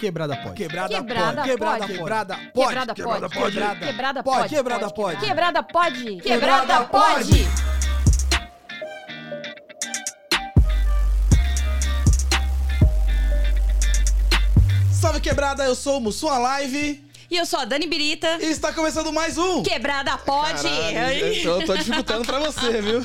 Quebrada pode. Quebrada, Quebrada pode. Quebrada pode. Quebrada pode. Quebrada pode. Quebrada pode. Quebrada pode. Quebrada pode. Quebrada pode. Salve quebrada, eu sou o Mussum Live E eu sou a Dani Birita. e está começando mais um. Quebrada pode. Caralho, eu tô dificultando pra você, viu?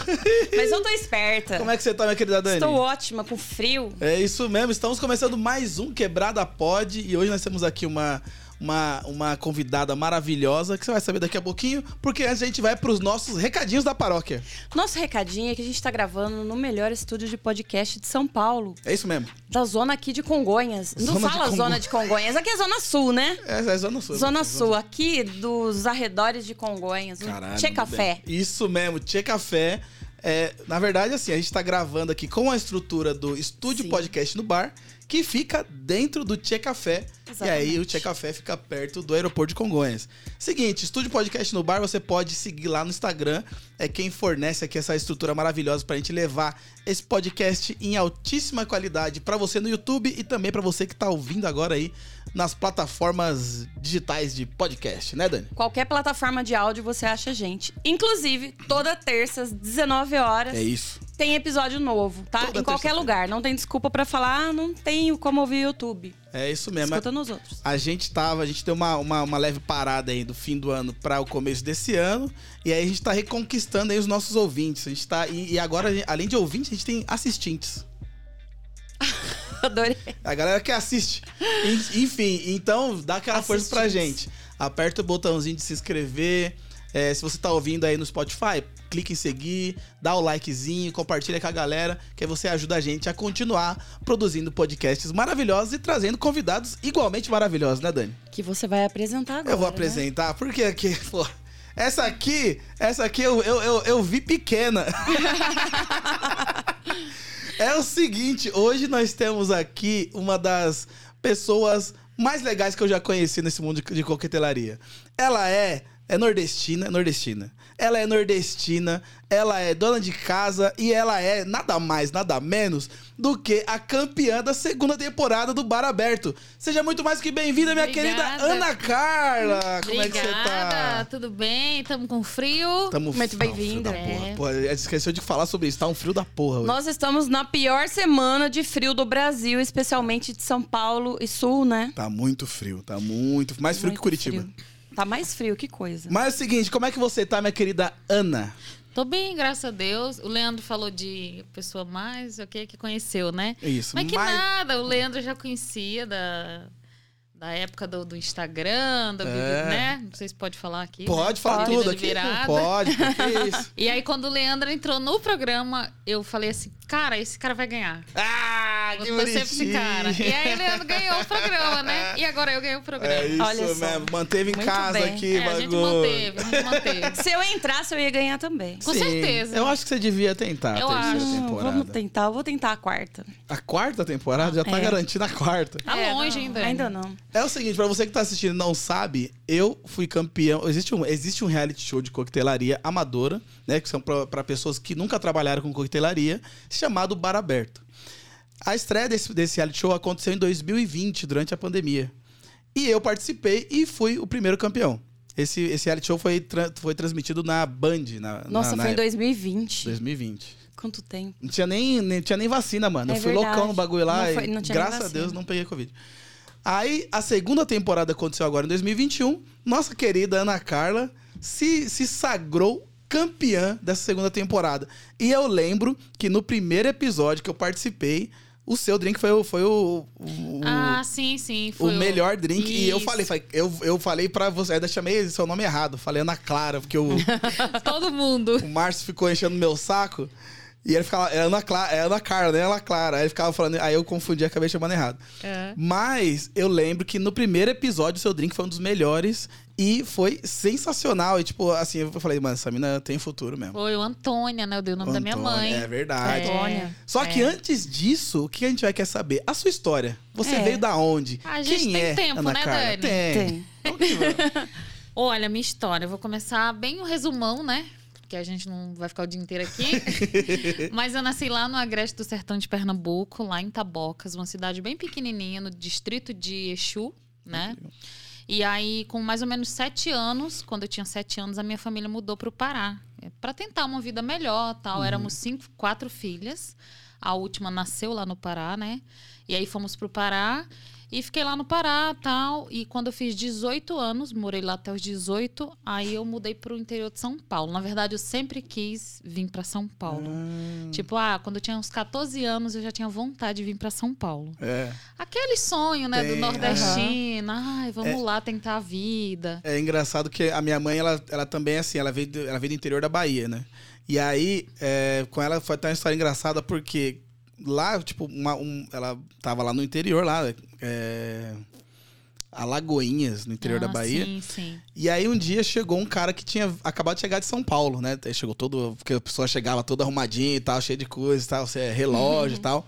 Mas eu tô esperta. Como é que você tá, minha querida Dani? Estou ótima, com frio. É isso mesmo, estamos começando mais um Quebrada Pod e hoje nós temos aqui uma, uma, uma convidada maravilhosa que você vai saber daqui a pouquinho, porque antes a gente vai pros nossos recadinhos da paróquia. Nosso recadinho é que a gente tá gravando no melhor estúdio de podcast de São Paulo. É isso mesmo. Da zona aqui de Congonhas. Não Zona de fala Congonhas. zona de Congonhas, aqui é Zona Sul, né? É, é Zona Sul. Zona Sul, aqui dos arredores de Congonhas. Caralho. Tchê Café. bem. Isso mesmo, Tchê Café. É, na verdade, assim, a gente tá gravando aqui com a estrutura do estúdio Sim. podcast no bar, que fica dentro do Tchê Café. E aí Exatamente. o Tchê Café fica perto do aeroporto de Congonhas. Seguinte, estúdio podcast no bar, você pode seguir lá no Instagram. É quem fornece aqui essa estrutura maravilhosa pra gente levar esse podcast em altíssima qualidade pra você no YouTube e também pra você que tá ouvindo agora aí nas plataformas digitais de podcast, né, Dani? Qualquer plataforma de áudio você acha a gente. Inclusive, toda terça, às 19 horas, É isso. Tem episódio novo, tá? Toda em qualquer lugar. Não tem desculpa pra falar, ah, não tenho como ouvir YouTube. É isso mesmo. Escuta nos outros. A gente tava, a gente deu uma, uma, uma leve parada aí do fim do ano para o começo desse ano. E aí a gente tá reconquistando aí os nossos ouvintes. A gente tá. E, e agora, além de ouvintes, a gente tem assistentes. Adorei. A galera que assiste. En- Enfim, então dá aquela força pra gente. Aperta o botãozinho de se inscrever. É, se você tá ouvindo aí no Spotify, clique em seguir, dá o likezinho, compartilha com a galera, que aí você ajuda a gente a continuar produzindo podcasts maravilhosos e trazendo convidados igualmente maravilhosos, né, Dani? Que você vai apresentar agora. Eu vou né? apresentar, porque aqui, pô, essa aqui, essa aqui eu, eu, eu, eu vi pequena. é o seguinte, hoje nós temos aqui uma das pessoas mais legais que eu já conheci nesse mundo de coquetelaria. Ela é, é nordestina, nordestina. Ela é nordestina, ela é dona de casa e ela é nada mais, nada menos do que a campeã da segunda temporada do Bar Aberto. Seja muito mais que bem-vinda, minha querida Obrigada. Ana Carla. Como é que você Obrigada, tá? tudo bem? Tamo com frio. Tamo Muito tá um frio bem-vinda. É. Pô, esqueceu de falar sobre isso. Tá um frio da porra. hoje. Nós estamos na pior semana de frio do Brasil, especialmente de São Paulo e Sul, né? Tá muito frio, tá muito. Mais frio que Muito Curitiba. frio. Tá mais frio, que coisa. Mas é o seguinte, como é que você tá, minha querida Ana? Tô bem, graças a Deus. O Leandro falou de pessoa mais, ok, que conheceu, né? Isso. Mas que mas- nada, o Leandro já conhecia da, da época do, do Instagram, do, É. né? Não sei se pode falar aqui. Pode né? falar Vida tudo aqui. Pode, porque é isso. E aí, quando o Leandro entrou no programa, eu falei assim, cara, esse cara vai ganhar. Ah, que Vou esse cara. E aí, o Leandro ganhou o programa, né? E agora eu ganhei o programa. É isso Olha só. mesmo. Manteve em Muito casa bem. aqui, É, a gente bagulho. manteve, a gente manteve. Se eu entrasse, eu ia ganhar também. Com Sim, certeza. Eu acho que você devia tentar Eu a terceira acho. Temporada. vamos tentar, eu vou tentar a quarta. A quarta temporada já tá É. garantida a quarta. Tá É, longe não, ainda. Ainda não. É o seguinte, pra você que tá assistindo e não sabe, eu fui campeão. Existe um, existe um reality show de coquetelaria amadora, né? Que são pra, pra pessoas que nunca trabalharam com coquetelaria, chamado Bar Aberto. A estreia desse, desse reality show aconteceu em 2020, durante a pandemia. E eu participei e fui o primeiro campeão. Esse, esse reality show foi, tra- foi transmitido na Band. Na, Nossa, na, na foi em época. 2020. 2020. Quanto tempo? Não tinha nem, nem, tinha nem vacina, mano. É eu fui verdade. loucão no bagulho lá Não e foi- não nem graças a. Deus não peguei Covid. Aí a segunda temporada aconteceu agora em 2021. Nossa querida Ana Carla se, se sagrou campeã dessa segunda temporada. E eu lembro que no primeiro episódio que eu participei, o seu drink foi, o- foi o, o, Ah, sim, sim. o melhor drink. E eu Isso. falei, falei- eu, eu falei pra você, ainda chamei seu nome errado. Falei Ana Clara, porque o, Todo mundo. o Márcio ficou enchendo meu saco. E ele ficava, é Ana, Clara, é Ana Carla, né? Ana Clara. Aí ele ficava falando, aí eu confundi acabei chamando errado. É. Mas eu lembro que no primeiro episódio o seu drink foi um dos melhores e foi sensacional. E tipo, assim, eu falei, mano, essa mina tem futuro mesmo. Foi o Antônia, né? Eu dei o nome da minha Antônia, mãe. É verdade. Antônia. Só que É. antes disso, o que a gente vai querer saber? A sua história. Você É. veio da onde? A gente Quem tem é tempo, Ana né, Carla? Dani? Tem. Tem. Então. Olha, minha história. Eu vou começar bem o resumão, né? porque a gente não vai ficar o dia inteiro aqui. Mas eu nasci lá no Agreste do Sertão de Pernambuco, lá em Tabocas, uma cidade bem pequenininha, no distrito de Exu, né? E aí, com mais ou menos sete anos, quando eu tinha sete anos, a minha família mudou para o Pará. para tentar uma vida melhor tal. Éramos cinco, quatro filhas. A última nasceu lá no Pará, né? E aí fomos para o Pará. E fiquei lá no Pará tal. E quando eu fiz 18 anos, morei lá até os 18, aí eu mudei pro interior de São Paulo. Na verdade, eu sempre quis vir para São Paulo. Hum, Tipo, ah, quando eu tinha uns 14 anos, eu já tinha vontade de vir para São Paulo. é. Aquele sonho, né, Tem, do nordestino. Ai, vamos lá tentar a vida. É engraçado que a minha mãe, ela, ela também é assim, ela veio, do, ela veio do interior da Bahia, né? E aí, é, com ela foi até uma história engraçada, porque lá, tipo, uma- um- ela tava lá no interior, lá, é, Alagoinhas, no interior da Ah, Bahia. Sim, sim. E aí um dia chegou um cara que tinha acabado de chegar de São Paulo, né? Aí Chegou todo. Porque a pessoa chegava toda arrumadinha e tal, cheia de coisas e tal, é, relógio e tal.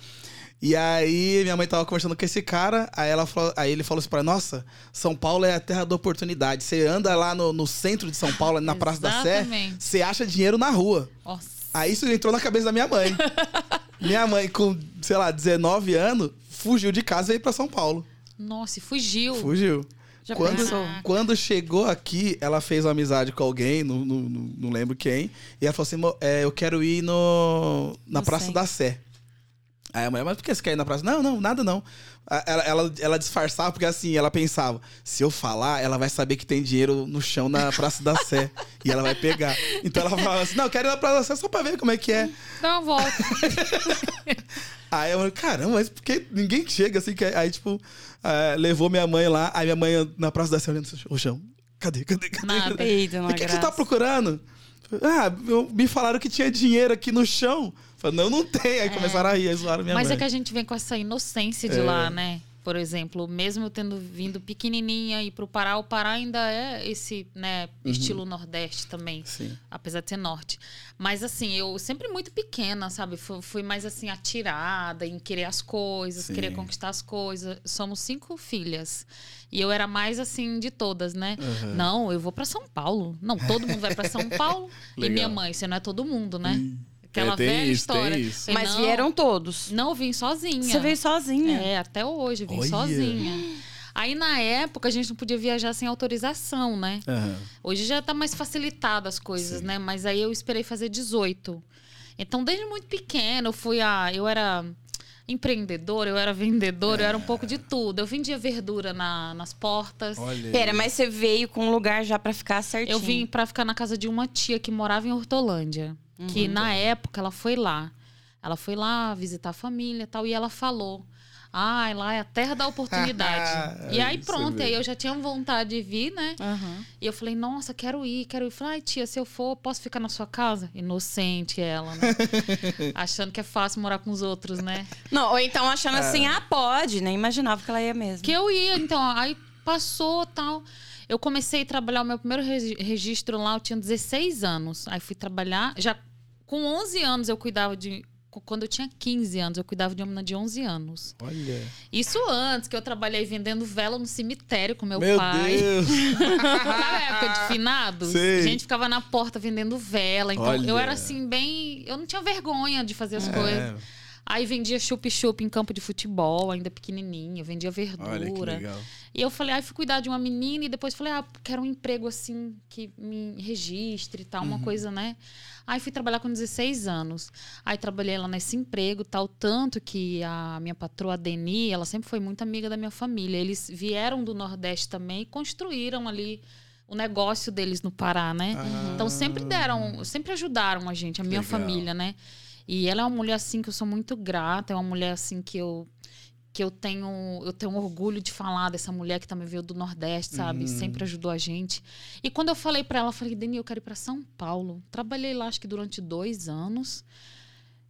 E aí minha mãe tava conversando com esse cara, aí, ela falou, aí ele falou assim pra nossa, São Paulo é a terra da oportunidade. Você anda lá no, no centro de São Paulo, na Praça da Sé, você acha dinheiro na rua. Nossa. Aí isso entrou na cabeça da minha mãe. minha mãe, com, sei lá, 19 anos, fugiu de casa e veio pra São Paulo. Nossa, e fugiu. Fugiu. Já Quando, pensou? quando chegou aqui, ela fez uma amizade com alguém, não, não, não, lembro quem, e ela falou assim: "Mo- é, eu quero ir no, na Praça da Sé. Aí a mulher, mas por que você quer ir na praça? Não, não, nada não. Ela, ela, ela disfarçava, porque assim, ela pensava: se eu falar, ela vai saber que tem dinheiro no chão na Praça da Sé. e ela vai pegar. Então ela falava assim: não, eu quero ir na Praça da Sé só pra ver como é que é. Dá uma volta. Aí eu falei, caramba, mas por que ninguém chega assim? Que... Aí, tipo, eh, levou minha mãe lá, aí minha mãe na Praça da Sé olhando o chão. Cadê, cadê, cadê? Nada. Eita, O que, que você tá procurando? Ah, eu- me falaram que tinha dinheiro aqui no chão. Falei, não, não tem. Aí começaram a rir, aí zoaram minha Mas mãe. é que a gente vem com essa inocência de É. lá, né? Por exemplo, mesmo eu tendo vindo pequenininha e pro Pará, o Pará ainda é esse, né, Uhum. estilo Nordeste também. Sim. Apesar de ser norte. Mas assim, eu sempre muito pequena, sabe? Fui, fui mais assim, atirada em querer as coisas, Sim. querer conquistar as coisas. Somos cinco filhas. E eu era mais assim de todas, né? Uhum. Não, eu vou pra São Paulo. Não, todo mundo vai pra São Paulo. e minha mãe, você não é todo mundo, né? Aquela É, tem velha isso, tem história. isso. Mas não, vieram todos. Não, eu vim sozinha. Você veio sozinha. É, até hoje, vim Olha. sozinha. Aí, na época, a gente não podia viajar sem autorização, né? Aham. Hoje já tá mais facilitado as coisas, Sim. né? Mas aí eu esperei fazer 18. Então, desde muito pequena, eu fui a. Eu era empreendedora, eu era vendedora, eu era um pouco de tudo. Eu vendia verdura na- nas portas. Olha. Pera, mas você veio com um lugar já pra ficar certinho. Eu vim pra ficar na casa de uma tia que morava em Hortolândia. Uhum. Que na época ela foi lá. Ela foi lá visitar a família e tal. E ela falou: Ai, lá é a terra da oportunidade. e aí pronto, aí eu já tinha vontade de vir, né? Aham. E eu falei, nossa, quero ir, quero ir. Falei, ai, tia, se eu for, posso ficar na sua casa? Inocente ela, né? Achando que é fácil morar com os outros, né? Não, ou então achando assim, ah, pode. Nem imaginava que ela ia mesmo. Que eu ia, então, aí passou tal. Eu comecei a trabalhar, o meu primeiro regi- registro lá, eu tinha 16 anos. Aí fui trabalhar, já com 11 anos eu cuidava de. Quando eu tinha 15 anos, eu cuidava de uma menina de 11 anos. Olha. Isso antes, que eu trabalhei vendendo vela no cemitério com meu, Meu pai. Deus. Na época de finados, Sei. a gente ficava na porta vendendo vela. Então Olha. eu era assim, bem. Eu não tinha vergonha de fazer as coisas. Aí vendia chup-chup em campo de futebol, ainda pequenininha, vendia verdura. E eu falei, ah, fui cuidar de uma menina e depois falei, ah, quero um emprego assim que me registre e tal, Uhum. uma coisa, né? Aí fui trabalhar com 16 anos. Aí trabalhei lá nesse emprego, tal, tanto que a minha patroa a Deni, ela sempre foi muito amiga da minha família. Eles vieram do Nordeste também e construíram ali o negócio deles no Pará, né? Ah. Então sempre deram, sempre ajudaram a gente, a minha Legal. família, né? E ela é uma mulher assim que eu sou muito grata, é uma mulher assim que eu que eu tenho eu tenho orgulho de falar dessa mulher que também veio do Nordeste, sabe? Uhum. Sempre ajudou a gente. E quando eu falei pra ela, eu falei, Dani, eu quero ir pra São Paulo. Trabalhei lá acho que durante dois anos.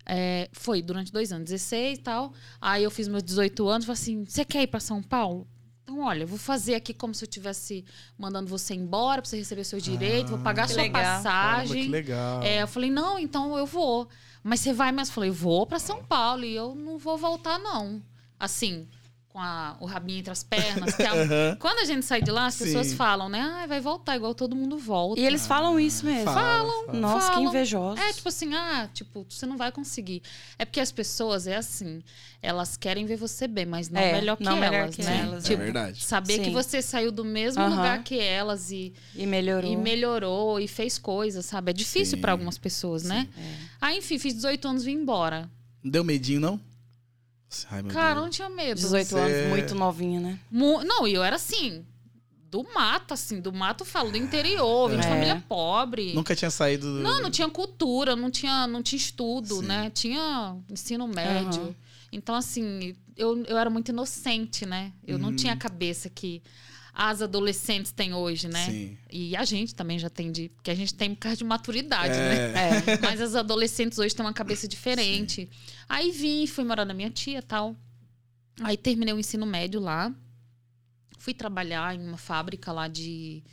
É, foi durante dois anos, 16 e tal. Aí eu fiz meus 18 anos, falei assim: você quer ir pra São Paulo? Então, olha, eu vou fazer aqui como se eu estivesse mandando você embora pra você receber seu direito, vou pagar que sua legal. Caramba, passagem. que legal. É, eu falei, não, então eu vou. Mas você vai mesmo? Eu falei, vou pra São Paulo e eu não vou voltar, não. Assim, com a- o rabinho entre as pernas. que é a- Aham. Quando a gente sai de lá, as Sim. pessoas falam, né? Ah, vai voltar igual todo mundo volta. E eles falam isso mesmo. Falam, falam. Nossa, que Falam. invejosos. É, tipo assim, ah, tipo, você não vai conseguir. É porque as pessoas, é assim, elas querem ver você bem, mas não É, melhor que não melhor elas, que né? elas, é tipo, verdade. saber que Sim. você saiu do mesmo Aham. lugar que elas e, E melhorou. e melhorou e fez coisas, sabe? É difícil pra algumas pessoas, né? É. Aí, enfim, fiz 18 anos e vim embora. Não deu medinho, não? Ai, meu Cara, Deus. não tinha medo. 18 Você- anos, muito novinha, né? Mu- Não, e eu era assim, do mato, assim, do mato, eu falo, do interior, vim de É. família pobre. Nunca tinha saído do... Não, não tinha cultura, não tinha, não tinha estudo, Sim. né? Tinha ensino médio. Aham. Então, assim, eu, eu era muito inocente, né? Eu não Uhum. tinha a cabeça que as adolescentes têm hoje, né? Sim. E a gente também já tem de. Porque a gente tem por causa de maturidade, É. né? É. Mas as adolescentes hoje têm uma cabeça diferente. Aí vim, fui morar na minha tia tal. Aí terminei o ensino médio lá. Fui trabalhar em uma fábrica lá de,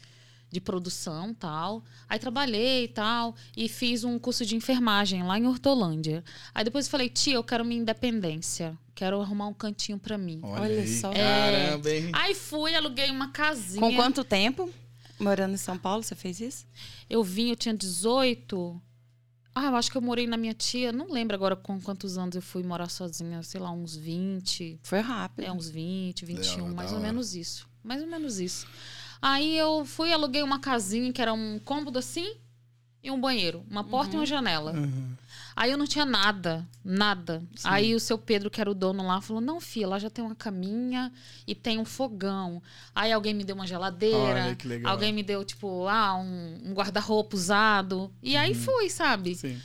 de produção tal. Aí trabalhei e tal. E fiz um curso de enfermagem lá em Hortolândia. Aí depois eu falei, tia, eu quero minha independência. Quero arrumar um cantinho pra mim. Olha, Olha aí. só. Caramba, hein? Aí fui, aluguei uma casinha. Com quanto tempo? Morando em São Paulo, você fez isso? Eu vim, eu tinha 18. Ah, eu acho que eu morei na minha tia. Não lembro agora com quantos anos eu fui morar sozinha. Sei lá, uns 20. Foi rápido. É, uns 20, 21, Legal, mais ou hora. menos isso. Mais ou menos isso. Aí eu fui, aluguei uma casinha que era um cômodo assim e um banheiro. Uma porta e uma janela. Uhum. Aí eu não tinha nada, nada. Aí o seu Pedro, que era o dono lá, falou: Não, filha, lá já tem uma caminha e tem um fogão. Aí alguém me deu uma geladeira. Olha, que legal. Alguém me deu, tipo, ah, um, um guarda-roupa usado. E aí Uhum. fui, sabe? Sim.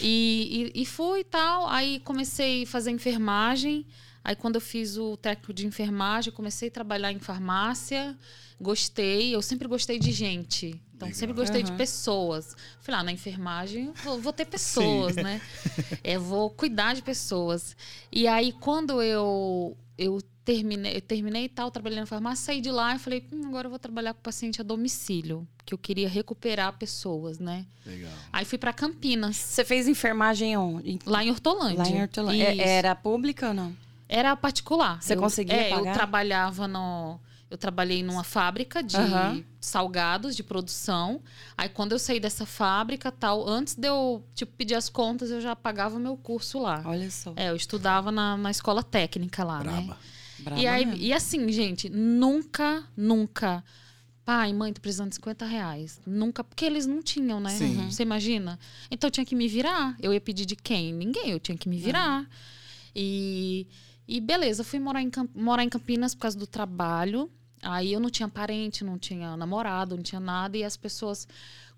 E, e, e fui e tal. Aí comecei a fazer enfermagem. Aí quando eu fiz o técnico de enfermagem, comecei a trabalhar em farmácia. Gostei. Eu sempre gostei de gente. Então, Legal. sempre gostei de Aham. pessoas. Falei, ah, na enfermagem vou, vou ter pessoas, né? É, vou cuidar de pessoas. E aí, quando eu, eu terminei, eu terminei e tal, trabalhando na farmácia, saí de lá e falei, hum, agora eu vou trabalhar com paciente a domicílio. Que eu queria recuperar pessoas, né? Legal. Aí fui para Campinas. Você fez enfermagem onde? Lá em Hortolândia. Lá em Hortolândia. É- Isso. Era pública ou não? Era particular. Você Eu- conseguia é, pagar? Eu trabalhava no. Eu trabalhei numa fábrica de Aham. salgados de produção. Aí quando eu saí dessa fábrica, tal, antes de eu tipo, pedir as contas, eu já pagava o meu curso lá. Olha só. É, eu estudava na, na escola técnica lá, né? Braba. Braba E, aí, mesmo. e assim, gente, nunca, nunca. Pai, mãe, tô precisando de 50 reais. Nunca, porque eles não tinham, né? Sim. Você imagina? Então eu tinha que me virar. Eu ia pedir de quem? Ninguém, eu tinha que me virar. E, e beleza, fui morar em, morar em Campinas por causa do trabalho. Aí eu não tinha parente, não tinha namorado, não tinha nada. E as pessoas,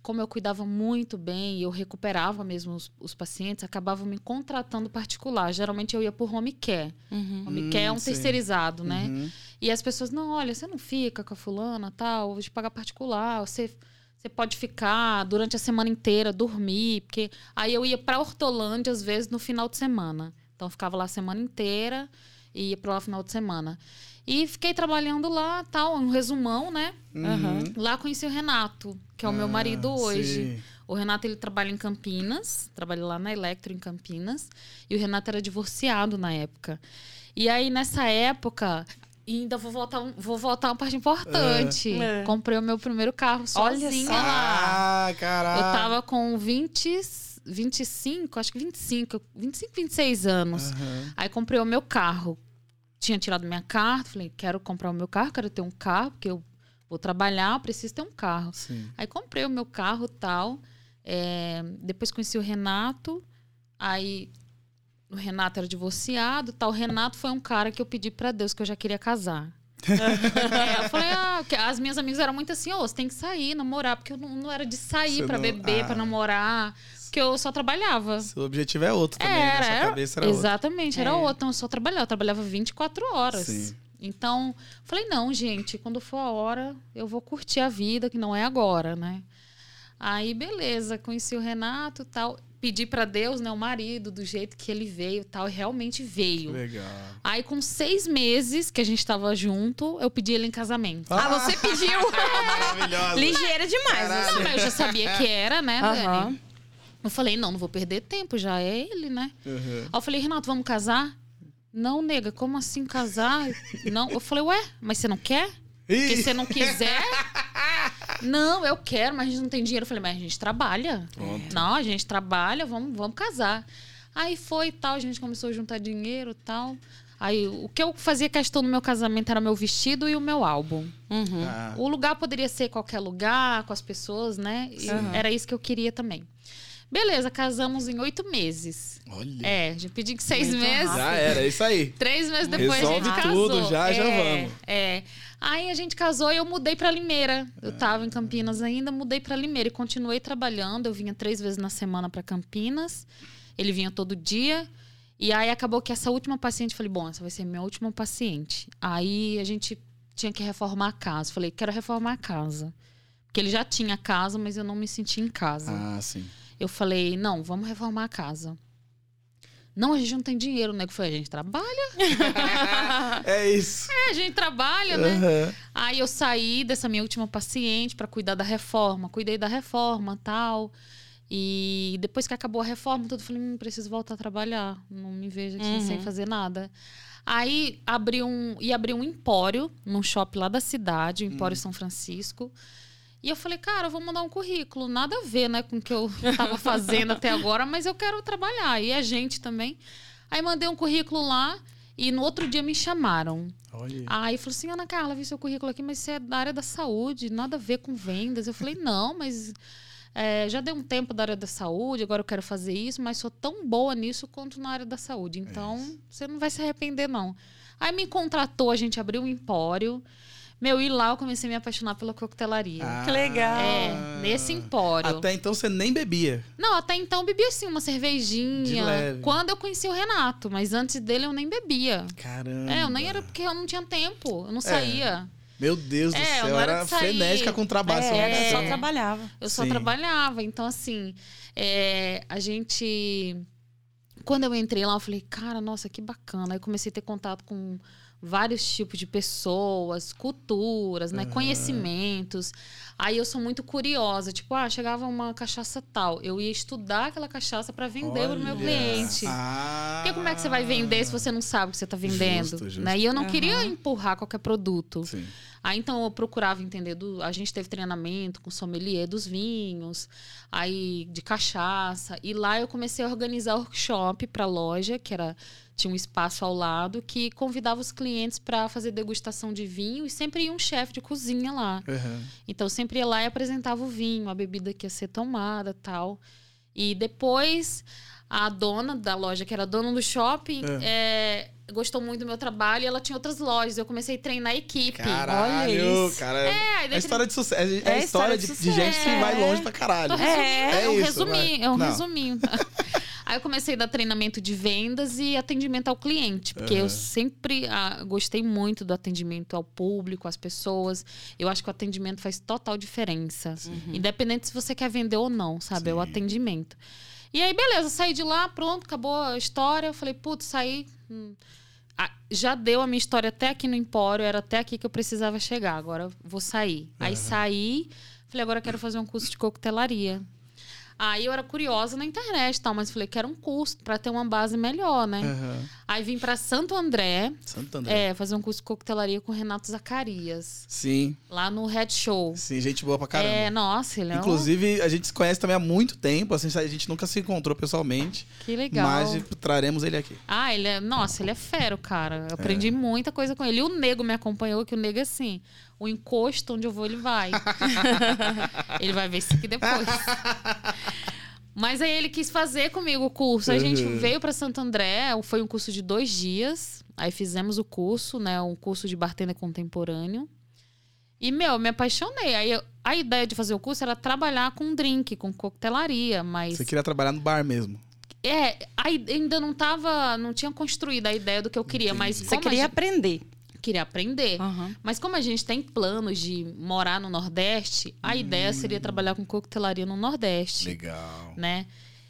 como eu cuidava muito bem e eu recuperava mesmo os, os pacientes, acabavam me contratando particular. Geralmente eu ia por home care. Uhum. Home Hum, care é um sim. terceirizado, né? Uhum. E as pessoas, não, olha, você não fica com a fulana, tal, vou te pagar particular, você, você pode ficar durante a semana inteira, dormir, porque aí eu ia pra Hortolândia, às vezes, no final de semana. Então, eu ficava lá a semana inteira e ia pra lá final de semana. E fiquei trabalhando lá, tal, um resumão, né? Uhum. Lá conheci o Renato, que é o meu Ah, marido hoje. sim. O Renato, ele trabalha em Campinas, trabalha lá na Electro em Campinas, e o Renato era divorciado na época. E aí, nessa época, e ainda vou voltar, vou voltar uma parte importante. É. Comprei o meu primeiro carro Olha sozinha só. lá. Ah, caralho. Eu tava com 20, 25, acho que 25, 25, 26 anos. Aham. Aí comprei o meu carro. Tinha tirado minha carta, falei, quero comprar o meu carro, quero ter um carro, porque eu vou trabalhar, preciso ter um carro. Sim. Aí comprei o meu carro tal. é, depois conheci o Renato. Aí o Renato era divorciado tal. O Renato foi um cara que eu pedi pra Deus que eu já queria casar. É, eu falei, ah, as minhas amigas eram muito assim, ô, você tem que sair, namorar, porque eu não, não era de sair não- beber, ah. pra namorar, porque eu só trabalhava. Seu objetivo é outro também, na sua Era, cabeça era outro. exatamente, era É. outro. Então eu só trabalhava, eu trabalhava 24 horas. Sim. Então, falei, não, gente, quando for a hora, eu vou curtir a vida, que não é agora, né? Aí, beleza, conheci o Renato e tal. Pedi pra Deus, né, o marido, do jeito que ele veio e tal, e realmente veio. Legal. Aí, com seis meses que a gente tava junto, eu pedi ele em casamento. Ah, você pediu. Maravilhosa. Ligeira demais. Caralho. Não, assim. mas eu já sabia que era, né, Dani? Eu falei, não, não vou perder tempo, já é ele, né? Uhum. Aí eu falei, Renato, vamos casar? Não, nega, como assim casar? Não. Eu falei, ué, mas você não quer? Porque se não quiser. não, eu quero, mas a gente não tem dinheiro. Eu falei, mas a gente trabalha. Pronto. Não, a gente trabalha, vamos, vamos casar. Aí foi e tal, a gente começou a juntar dinheiro e tal. Aí o que eu fazia questão no meu casamento era meu vestido e o meu álbum. Uhum. Ah, O lugar poderia ser qualquer lugar, com as pessoas, né? E Sim. Era isso que eu queria também. Beleza, casamos em oito meses. olha. É, já pedi que seis Muito meses. rápido. Já era, é isso aí. Três meses depois Resolve a gente casou. tudo, já, já É, vamos. É. Aí a gente casou e eu mudei pra Limeira. Eu tava em Campinas ainda, mudei pra Limeira e continuei trabalhando. Eu vinha três vezes na semana pra Campinas. Ele vinha todo dia. E aí acabou que essa última paciente, eu falei, bom, essa vai ser minha última paciente. Aí a gente tinha que reformar a casa. Falei, quero reformar a casa. Porque ele já tinha casa, mas eu não me sentia em casa. Ah, sim. Eu falei, não, vamos reformar a casa. Não, a gente não tem dinheiro, né? Que foi, a gente trabalha. É isso. É, a gente trabalha, né? Aham. Aí eu saí dessa minha última paciente pra cuidar da reforma. Cuidei da reforma tal. E depois que acabou a reforma, tudo, falei, hum, preciso voltar a trabalhar. Não me vejo aqui Uhum. sem fazer nada. Aí abri um, ia abrir um empório num shopping lá da cidade, o Empório São Francisco. E eu falei, cara, eu vou mandar um currículo. Nada a ver, né, com o que eu tava fazendo até agora, mas eu quero trabalhar. E a gente também. Aí mandei um currículo lá e no outro dia me chamaram. Olha. Aí falou assim, Ana Carla, vi seu currículo aqui, mas você é da área da saúde, nada a ver com vendas. Eu falei, não, mas é, já dei um tempo da área da saúde, agora eu quero fazer isso, mas sou tão boa nisso quanto na área da saúde. Então, você não vai se arrepender, não. Aí me contratou, a gente abriu um empório. Meu, e lá eu comecei a me apaixonar pela coquetelaria. Que legal. É, nesse empório. Ah. Até então você nem bebia. Não, até então eu bebia assim, uma De cervejinha. leve. Quando eu conheci o Renato, mas antes dele eu nem bebia. Caramba. É, eu nem era porque eu não tinha tempo, eu não saía. Meu Deus do É, eu céu, não era era de sair. frenética com o trabalho. É, isso. só É. trabalhava. Eu só Sim. trabalhava. Então, assim, é, a gente. Quando eu entrei lá, eu falei, cara, nossa, que bacana. Aí comecei a ter contato com vários tipos de pessoas, culturas, né? Aham. Conhecimentos. Aí eu sou muito curiosa. Tipo, ah, chegava uma cachaça tal. Eu ia estudar aquela cachaça para vender para o meu cliente. Ah. Porque como é que você vai vender se você não sabe o que você está vendendo? Justo, justo. Né? E eu não Aham. queria empurrar qualquer produto. Sim. Aí então eu procurava entender do, a gente teve treinamento com sommelier dos vinhos, aí de cachaça, e lá eu comecei a organizar workshop para loja, que era tinha um espaço ao lado que convidava os clientes para fazer degustação de vinho e sempre ia um chefe de cozinha lá. Aham. Então sempre ia lá e apresentava o vinho, a bebida que ia ser tomada, tal. E depois a dona da loja, que era dona do shopping, é, gostou muito do meu trabalho e ela tinha outras lojas. Eu comecei a treinar a equipe. Caralho, Olha isso. cara. É, É, história de sucesso. É, é É história de, de gente que vai longe pra caralho. É é, um isso, resuminho, é um Não. resuminho. Aí eu comecei a dar treinamento de vendas e atendimento ao cliente, porque Aham. eu sempre ah, gostei muito do atendimento ao público, às pessoas. Eu acho que o atendimento faz total diferença. Independente se você quer vender ou não, sabe? É o atendimento. E aí, beleza, saí de lá, pronto, acabou a história. Eu falei, putz, saí. hum, ah, já deu a minha história até aqui no Empório, era até aqui que eu precisava chegar. Agora vou sair. Aí Aham. saí, falei, agora eu quero fazer um curso de coquetelaria. Aí eu era curiosa na internet e tal, mas falei que era um curso para ter uma base melhor, né? Aham. Aí vim para Santo André, Santo André. é, fazer um curso de coquetelaria com o Renato Zacarias, Sim, lá no Head Show. sim, gente boa pra caramba. É, nossa, ele é um... Inclusive, a gente se conhece também há muito tempo, assim, a gente nunca se encontrou pessoalmente. Que legal. Mas traremos ele aqui. Ah, ele é. Nossa, ele é fero, cara. Eu É. aprendi muita coisa com ele. E o nego me acompanhou, que o nego é assim. O encosto onde eu vou, ele vai. ele vai ver isso aqui depois. Mas aí ele quis fazer comigo o curso. Aí a gente Uhum. veio para Santo André, foi um curso de dois dias. Aí fizemos o curso, né? Um curso de bartender contemporâneo. E, meu, eu me apaixonei. Aí eu- a ideia de fazer o curso era trabalhar com drink, com coquetelaria, mas. Você queria trabalhar no bar mesmo. É, aí ainda não tava. Não tinha construído a ideia do que eu queria, mas Entendi. Você como queria a aprender. Queria aprender. Aham. Mas como a gente tem planos de morar no Nordeste, a ideia Hum. seria trabalhar com coquetelaria no Nordeste, Legal. né?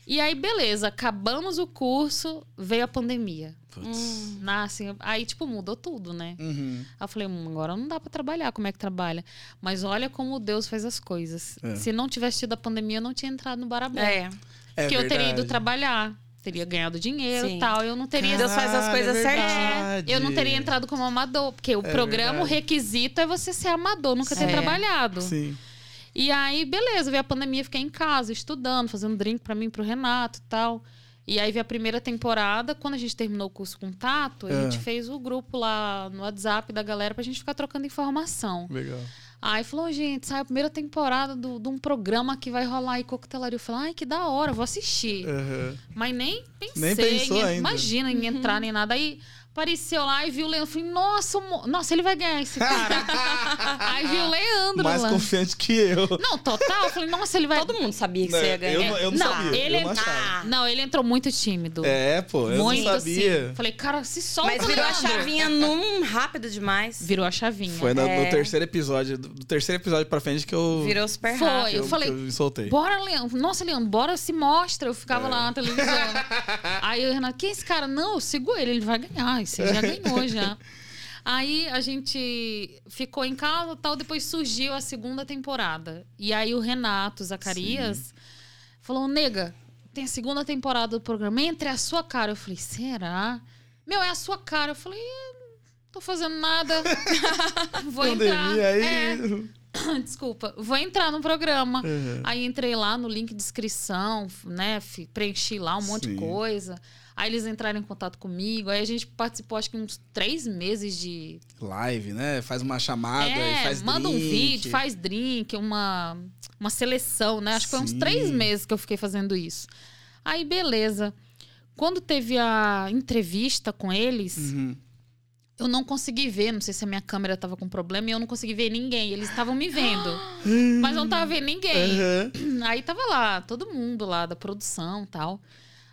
E aí, beleza, acabamos o curso, veio a pandemia. Putz. Nasce, aí, tipo, mudou tudo, né? Uhum. Aí eu falei, hum, agora não dá pra trabalhar, como é que trabalha? Mas olha como Deus faz as coisas. É. Se não tivesse tido a pandemia, eu não tinha entrado no Barabé. É. É que eu teria ido trabalhar. Teria ganhado dinheiro e tal. Eu não teria. Deus faz as coisas é certinho. verdade. Eu não teria entrado como amador, porque o programa, o verdade. requisito é você ser amador, nunca ter É. trabalhado. Sim. E aí, beleza, veio a pandemia, fiquei em casa, estudando, fazendo drink pra mim, e pro Renato e tal. E aí veio a primeira temporada, quando a gente terminou o curso com Tato, a Ah. gente fez o grupo lá no WhatsApp da galera pra gente ficar trocando informação. Legal. Aí falou, gente, sai a primeira temporada do- de um programa que vai rolar aí coquetelaria. Eu falei, ai, que da hora, vou assistir. Aham. Mas nem pensei. Nem pensou em, ainda. Imagina em entrar nem nada. Aí apareceu lá e viu o Leandro. Falei, nossa, mo- nossa, ele vai ganhar esse cara. aí viu o Leandro Mais lá. confiante que eu. Não, total. Eu falei, nossa, ele vai. Todo mundo sabia que Não, você ia eu ganhar. não- eu não sabia, Ele eu não. Não, ele entrou muito tímido. É, pô, eu muito não sabia. assim. Falei, cara, se solta. Mas virou a Leandro. chavinha num rápido demais. Virou a chavinha. Foi no, no É. terceiro episódio, do do terceiro episódio pra frente que eu, Virou super Foi. rápido. que eu, eu falei, eu me soltei. Bora, Leandro. Nossa, Leandro, bora se mostra. Eu ficava lá na televisão. Aí o Renato, quem é esse cara? Não, eu sigo ele, ele vai ganhar. Você já ganhou já. Aí a gente ficou em casa e tal, depois surgiu a segunda temporada. E aí o Renato Zacarias falou: nega, tem a segunda temporada do programa, entre a sua cara. Eu falei, será? Meu, é a sua cara. Eu falei, "É, não tô fazendo nada. Vou entrar. Pandemia aí. É, desculpa, vou entrar no programa. Uhum. Aí entrei lá no link de inscrição, né? Preenchi lá um monte Sim. de coisa. Aí eles entraram em contato comigo. Aí a gente participou, acho que uns três meses de. Live, né? Faz uma chamada é, e faz manda um drink. vídeo, faz drink, uma, uma seleção, né? Acho que foi uns Sim. três meses que eu fiquei fazendo isso. Aí, beleza. Quando teve a entrevista com eles, Uhum. eu não consegui ver. Não sei se a minha câmera tava com problema e eu não consegui ver ninguém. Eles estavam me vendo, mas não tava vendo ninguém. Aham. Aí tava lá, todo mundo lá da produção e tal.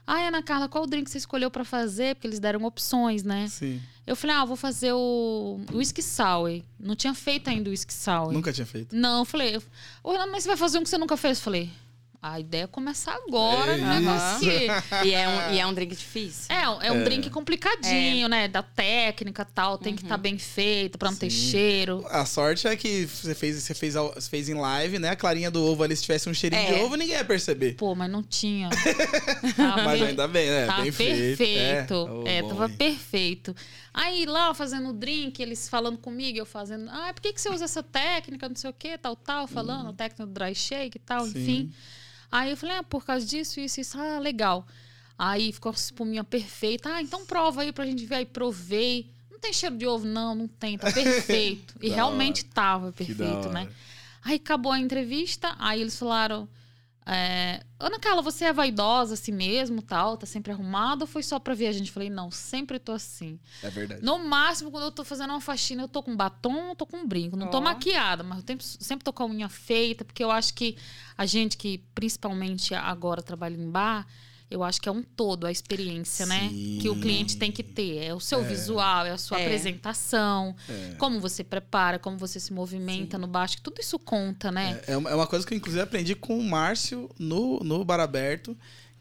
Ai, Ana Carla, qual o drink você escolheu pra fazer? Porque eles deram opções, né? Sim. Eu falei, ah, vou fazer o whisky sour. Não tinha feito ainda o whisky sour. Nunca tinha feito. Não, eu falei, ô Renato, mas você vai fazer um que você nunca fez? Eu falei, a ideia é começar agora É no negócio. E é, um, e é um drink difícil. É, é um É. drink complicadinho, né? Da técnica e tal. Tem que estar bem feito pra não ter Sim. cheiro. A sorte é que você fez, você fez, você fez em live, né? A clarinha do ovo ali, se tivesse um cheirinho de É. ovo, ninguém ia perceber. Pô, mas não tinha. Tá Mas bem- ainda bem, né? Tá bem perfeito. feito. É, bom, tava hein? perfeito. Aí lá fazendo o drink, eles falando comigo, eu fazendo. Ah, por que, que você usa essa técnica, não sei o quê, tal, tal, falando, a técnica do dry shake e tal, Uhum. Sim. enfim. Aí eu falei, ah, por causa disso, isso, isso, ah, legal. Aí ficou a espuminha perfeita. Ah, então prova aí pra gente ver. Aí provei. Não tem cheiro de ovo, não, não tem, tá perfeito. e realmente tava perfeito, né? Aí acabou a entrevista, aí eles falaram. É, Ana Carla, você é vaidosa assim mesmo, tal? Tá sempre arrumada ou foi só pra ver a gente? Falei, não, sempre tô assim. É verdade. No máximo, quando eu tô fazendo uma faxina, eu tô com batom, eu tô com brinco. Não tô Ó. maquiada, mas eu tempo- sempre tô com a unha feita, porque eu acho que a gente que, principalmente agora, trabalha em bar, eu acho que é um todo a experiência, né? Sim. Que o cliente tem que ter. É o seu visual, é a sua É. apresentação, É. como você prepara, como você se movimenta no bar. Acho que tudo isso conta, né? É, é uma é uma coisa que eu, inclusive, aprendi com o Márcio no, no Bar Aberto.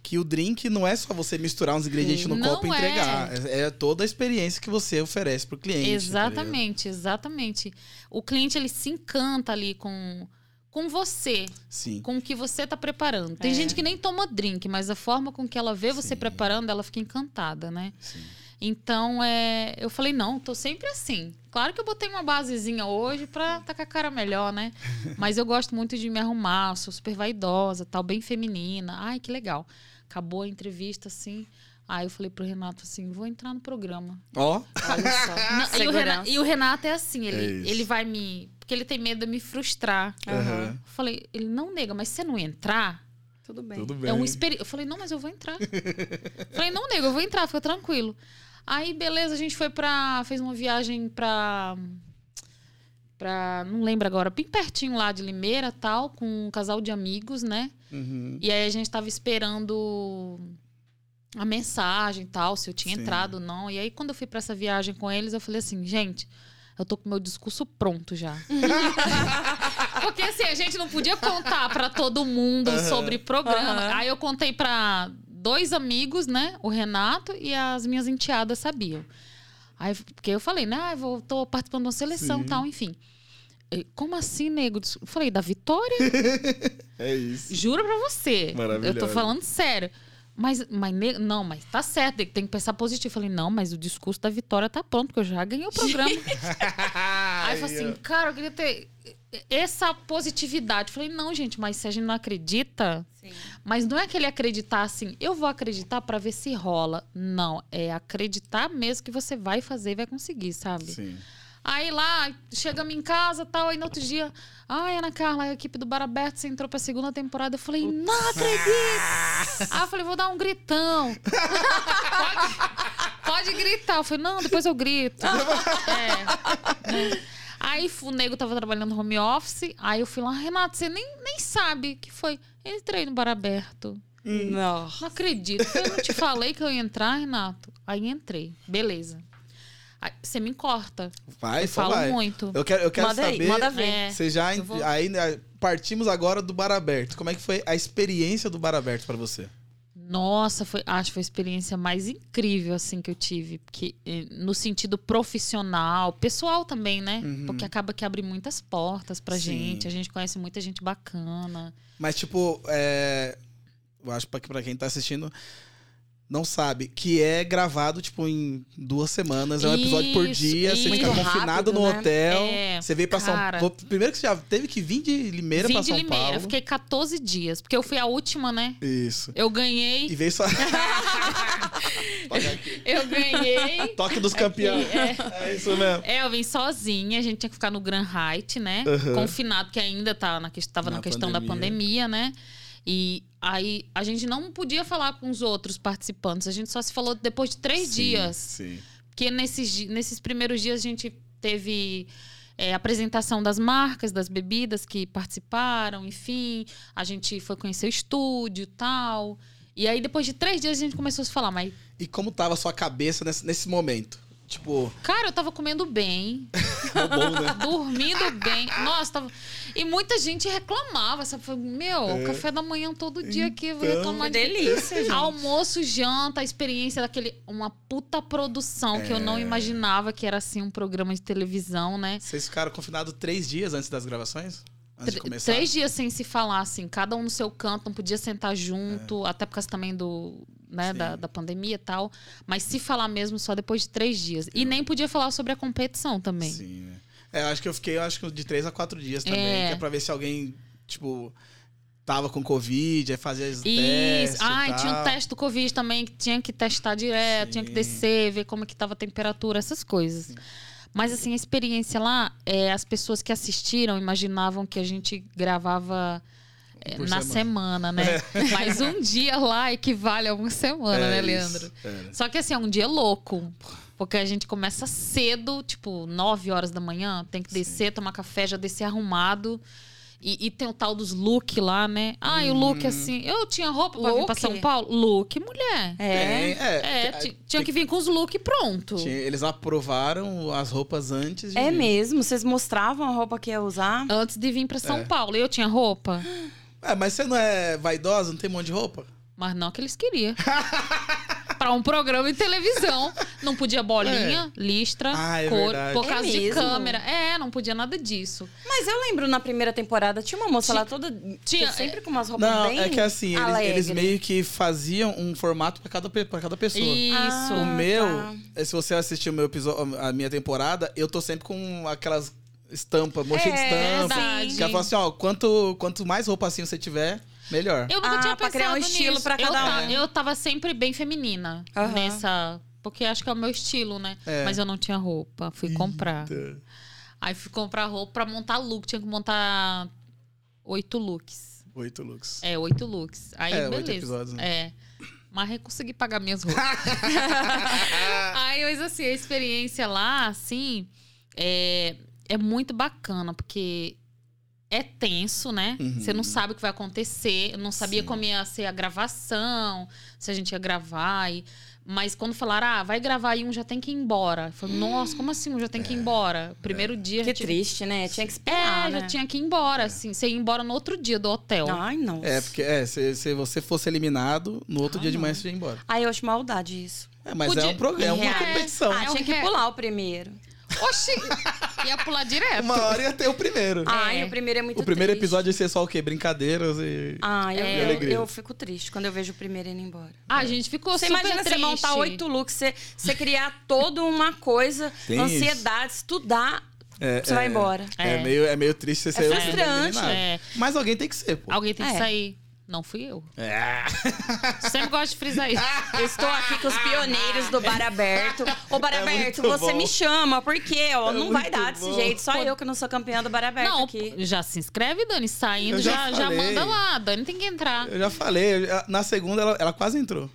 Que o drink não é só você misturar uns ingredientes no Não copo e é. entregar. É, é toda a experiência que você oferece pro cliente. tá ligado? Exatamente, exatamente. O cliente ele se encanta ali com, com você, Sim. com o que você tá preparando. Tem É. gente que nem toma drink, mas a forma com que ela vê você Sim. preparando, ela fica encantada, né? sim. Então, é, eu falei, não, tô sempre assim. Claro que eu botei uma basezinha hoje pra tá com a cara melhor, né? Mas eu gosto muito de me arrumar, sou super vaidosa, tal, bem feminina. Ai, que legal. Acabou a entrevista, assim. Aí eu falei pro Renato assim, vou entrar no programa. Ó, Olha só. Não, e, o. Renato, e o Renato é assim, É ele, isso. ele vai me. Porque ele tem medo de me frustrar. Aham. Eu falei, ele não nega, mas se você não entrar, Tudo bem. tudo bem. é um experi... Eu falei, não, mas eu vou entrar. falei, não, nego, eu vou entrar, fica tranquilo. Aí, beleza, a gente foi pra. fez uma viagem pra. pra. não lembro agora, bem pertinho lá de Limeira tal, com um casal de amigos, né? Uhum. E aí a gente tava esperando a mensagem e tal, se eu tinha Sim. entrado ou não. E aí, quando eu fui pra essa viagem com eles, eu falei assim, gente, eu tô com meu discurso pronto já. Porque assim, a gente não podia contar pra todo mundo Aham. sobre programa. Aham. Aí eu contei pra dois amigos, né? O Renato e as minhas enteadas sabiam. Aí, porque eu falei, né? Ah, eu vou, tô participando de uma seleção e tal, enfim. Como assim, nego? Eu falei, da Vitória? É isso. Juro pra você. Eu tô falando sério. Mas, mas não, mas tá certo, tem, tem que pensar positivo. Eu falei, não, mas o discurso da vitória tá pronto, porque eu já ganhei o programa. Aí eu falei assim, cara, eu queria ter essa positividade. Eu falei, não, gente, mas se a gente não acredita, Sim. mas não é aquele acreditar assim, eu vou acreditar pra ver se rola. Não, é acreditar mesmo que você vai fazer e vai conseguir, sabe? Sim. Aí lá, chegamos em casa tal, aí no outro dia, ai, Ana Carla, a equipe do Bar Aberto, você entrou pra segunda temporada. Eu falei, não acredito! aí eu falei, vou dar um gritão. pode, pode gritar. Eu falei, não, depois eu grito. é. Aí o nego tava trabalhando home office, aí eu fui lá, Renato, você nem, nem sabe o que foi. Entrei no Bar Aberto. Não. Não acredito. Eu não te falei que eu ia entrar, Renato. Aí entrei. Beleza. Aí, você me corta. Vai, eu falo vai. muito. Eu quero, eu quero Manda aí, saber. manda ver. É. Você já vou- aí né, partimos agora do bar aberto. Como é que foi a experiência do bar aberto pra você? Nossa, foi, acho que foi a experiência mais incrível assim que eu tive, porque eh, no sentido profissional, pessoal também, né? Uhum. Porque acaba que abre muitas portas pra Sim. gente, a gente conhece muita gente bacana. Mas tipo, é, eu acho que pra quem tá assistindo não sabe que é gravado tipo em duas semanas, é um episódio por Isso, dia, você isso. fica Muito confinado rápido, no né? hotel, É, você veio pra cara. São Paulo. Primeiro que você já teve que vir de Limeira Vim pra de São Limeira, Paulo. fiquei 14 dias, porque eu fui a última, né? Isso. Eu E ganhei, veio só eu ganhei. Toque dos campeões. é. É isso mesmo. É, eu vim sozinha, a gente tinha que ficar no Grand Height, né? Aham. Confinado, que ainda tá na, tava na, Na questão da pandemia. pandemia, né? E aí a gente não podia falar com os outros participantes, a gente só se falou depois de três Sim, dias. Sim. Porque nesses, nesses primeiros dias a gente teve é, apresentação das marcas, das bebidas que participaram, enfim. A gente foi conhecer o estúdio e tal. E aí, depois de três dias, a gente começou a se falar, mas, E como tava a sua cabeça nesse, nesse momento? Tipo, cara, eu tava comendo bem, bom, né? dormindo bem. Nossa, tava. E muita gente reclamava, sabe? Meu, É. café da manhã todo dia aqui, eu vou Então. reclamar Que de delícia, gente. Almoço, janta, a experiência daquele. Uma puta produção que eu não É. imaginava que era assim um programa de televisão, né? Vocês ficaram confinados três dias antes das gravações? Três dias sem se falar, assim, cada um no seu canto, não podia sentar junto, até por causa também do. Né, É. Sim. da, da pandemia e tal. Mas se falar mesmo só depois de três dias. E nem podia falar sobre a competição também. Sim? É, eu acho que eu fiquei, eu acho que de três a quatro dias também, É. que é pra ver se alguém, tipo, tava com Covid, aí fazia os Isso. testes. e Ai, tinha um teste do Covid também, que tinha que testar direto, tinha que Sim. descer, ver como é que tava a temperatura, essas coisas. Mas assim, a experiência lá, é, as pessoas que assistiram imaginavam que a gente gravava é, na semana, né? Mas um dia lá equivale a uma semana, né, É Leandro? é. Só que assim, é um dia louco. Porque a gente começa cedo, tipo, 9 horas da manhã, tem que descer, tomar café, já descer arrumado. E, e tem o tal dos look lá, né? Ah, e o look assim. Eu tinha roupa pra vir pra? São Paulo? Look, mulher. Tem, É. é, É, tem- ti- tinha que vir com os look pronto. tinha- eles aprovaram as roupas antes de É vir. mesmo? Vocês mostravam a roupa que ia usar? Antes de vir pra São É. Paulo. Eu tinha roupa, É, mas você não é vaidosa, não tem um monte de roupa? mas não que eles queriam. pra um programa de televisão. Não podia bolinha, listra, Ah, é cor, verdade. por É causa de mesmo? câmera. É, não podia nada disso. Mas eu lembro na primeira temporada, tinha uma moça lá toda. Tinha- sempre com umas roupas Não, bem. é que assim, eles, eles meio que faziam um formato pra cada, pra cada pessoa. Isso. Ah, O meu, tá. se você assistir o meu episódio, a minha temporada, eu tô sempre com aquelas estampas, mochila de É, estampa. verdade. Que ela fala assim, ó, quanto, quanto mais roupa assim você tiver, melhor. Eu nunca Ah, tinha pra criar um pensado estilo nisso. pra cada eu, um. eu tava sempre bem feminina nessa. Porque acho que é o meu estilo, né? É. Mas eu não tinha roupa. Fui comprar. Eita. Aí fui comprar roupa pra montar look. Tinha que montar oito looks. Oito looks. É, oito looks. Aí, É, oito beleza. episódios, né? É. Mas aí consegui pagar minhas roupas. aí, mas assim, a experiência lá, assim, é, é muito bacana, porque é tenso, né? Uhum. Você não sabe o que vai acontecer. Eu não sabia Sim. como ia ser a gravação, se a gente ia gravar. E... Mas quando falaram, ah, vai gravar e um já tem que ir embora. Eu falei, nossa, como assim um já tem que ir embora? Primeiro dia. Que a gente- triste, né? Tinha que É, esperar. já né? tinha que ir embora, assim. Você ia embora no outro dia do hotel. Ai, não. É, porque é, se, se você fosse eliminado, no outro Ah, dia de manhã você ia embora. Ai, eu acho maldade isso. É, mas Podia- é um programa, é uma É. competição. Ah, É tinha que pular o primeiro. Oxi! Ia pular direto. Uma hora ia ter o primeiro. Ai, É. o primeiro é muito o primeiro triste. episódio ia ser só o quê? Brincadeiras e. Ah, eu, É. eu, Alegria. eu fico triste quando eu vejo o primeiro indo embora. Ah, a gente ficou Você super imagina triste. você montar oito looks, você, você criar toda uma coisa, Tem ansiedade, estudar, É, você vai embora. É, É. meio, é meio triste você ser o frustrante. É. Mas alguém tem que ser, pô. Alguém tem que É. sair. Não fui eu. É. Sempre gosto de frisar isso. Eu estou aqui com os pioneiros do Bar Aberto. Ô, Bar É Aberto, muito você bom. me chama, porque ó, É não vai dar desse bom. jeito. Só eu que não sou campeã do Bar Aberto Não, aqui. já se inscreve, Dani. Saindo, Eu já já, já manda lá. Dani tem que entrar. Eu já falei, na segunda ela, ela quase entrou.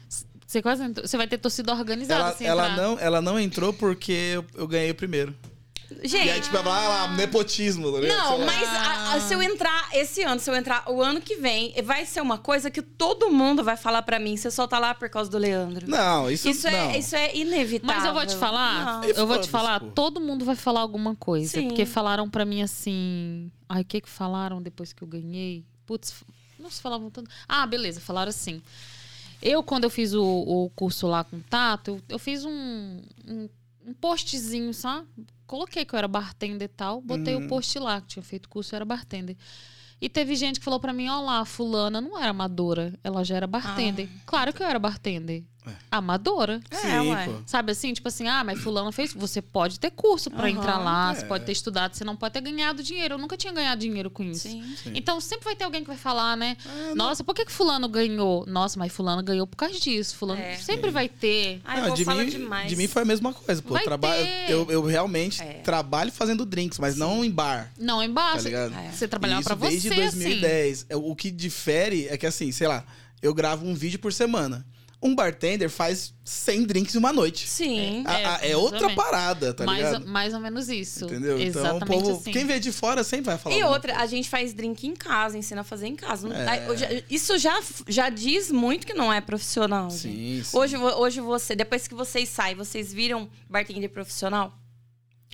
Você quase entrou. Você vai ter torcida organizada Ela, se ela, não, ela não entrou porque eu, eu ganhei o primeiro. E aí, Gente, tipo, ah, lá, nepotismo, tá ligado? não, lá. mas a- a- se eu entrar esse ano, se eu entrar o ano que vem, vai ser uma coisa que todo mundo vai falar pra mim. Você só tá lá por causa do Leandro. Não, isso, Isso não. é, isso é inevitável. Mas eu vou te falar, Não. Eu vou te falar, todo mundo vai falar alguma coisa. Sim. Porque falaram pra mim assim. Ai, o que que falaram depois que eu ganhei? Putz, não se falavam tanto. Ah, beleza, falaram assim. Eu, quando eu fiz o, o curso lá com o Tato, eu, eu fiz um, um, um postzinho, sabe? Coloquei que eu era bartender e tal, botei Uhum. o post lá, que tinha feito curso, eu era bartender. E teve gente que falou pra mim, ó lá, fulana não era amadora, ela já era bartender. Claro que eu era bartender. É. Amadora. É, Sim, ué. Sabe assim, tipo assim, ah, mas fulano fez. Você pode ter curso pra Aham, entrar lá, é. você pode ter estudado, você não pode ter ganhado dinheiro. Eu nunca tinha ganhado dinheiro com isso. Sim. Sim. Então sempre vai ter alguém que vai falar, né? É, não- Nossa, por que, que fulano ganhou? Nossa, mas fulano ganhou por causa disso. Fulano É. sempre vai ter. Ai, Não, eu de, mim, demais. de mim foi a mesma coisa, pô. Vai Trabalho, ter. eu, eu realmente É. trabalho fazendo drinks, mas não em bar. Não, Tá embaixo. ligado? É. Você trabalhava Isso pra você, desde assim. 2010. É, O que difere é que, assim, sei lá, eu gravo um vídeo por semana. Um bartender faz 100 drinks em uma noite. Sim. A- a- É, É, outra parada, tá mais, ligado? mais ou menos isso. Entendeu? Exatamente então, o povo, assim. quem vê de fora sempre vai falar. E outra, a gente faz drink em casa, ensina a fazer em casa. Não- É. Isso já, já diz muito que não é profissional. Sim, sim. Hoje, hoje você, depois que vocês saem, vocês viram bartender profissional?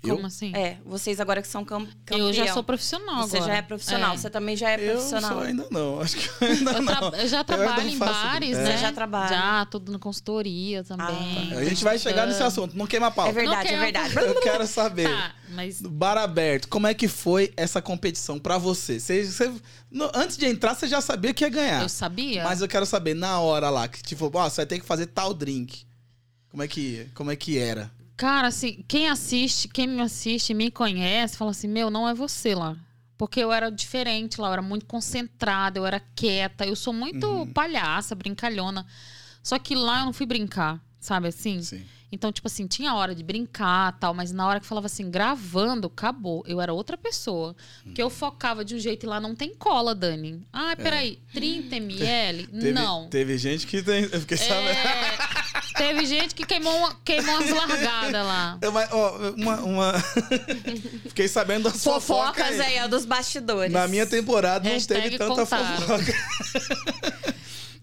Eu? Como assim? É, vocês agora que são cam campeão. Eu já sou profissional Você agora. já é profissional, É. você também já é Eu profissional. só ainda não. Acho que eu ainda Eu, não. eu já trabalho em faço- bares, é. né? Você já trabalha. Já, tô dando consultoria também. A gente vai chegar nesse estudando. assunto, não queima pau. É verdade, é quero- verdade. Eu quero saber. Tá, mas Bar aberto, como é que foi essa competição pra você? Você, você- no- antes de entrar, você já sabia que ia ganhar. eu sabia. Mas eu quero saber, na hora lá, que tipo, ó, você vai ter que fazer tal drink. Como é que, como é que era? Cara, assim, quem assiste, quem me assiste, me conhece, fala assim: meu, não é você lá. Porque eu era diferente lá, eu era muito concentrada, eu era quieta, eu sou muito Uhum. palhaça, brincalhona. Só que lá eu não fui brincar, sabe assim? Sim. Então, tipo assim, tinha hora de brincar tal, mas na hora que falava assim, gravando, acabou. Eu era outra pessoa. Porque eu focava de um jeito e lá não tem cola, Dani. Ah, peraí, 30 ml? Teve, não. Teve gente que tem. Eu fiquei sabendo. É, teve gente que queimou, uma- queimou umas largadas lá. Eu, mas, ó, uma. uma... fiquei sabendo das fofocas Fofocas aí, ó, dos bastidores. Na minha temporada não Hashtag teve tanta contaram. fofoca.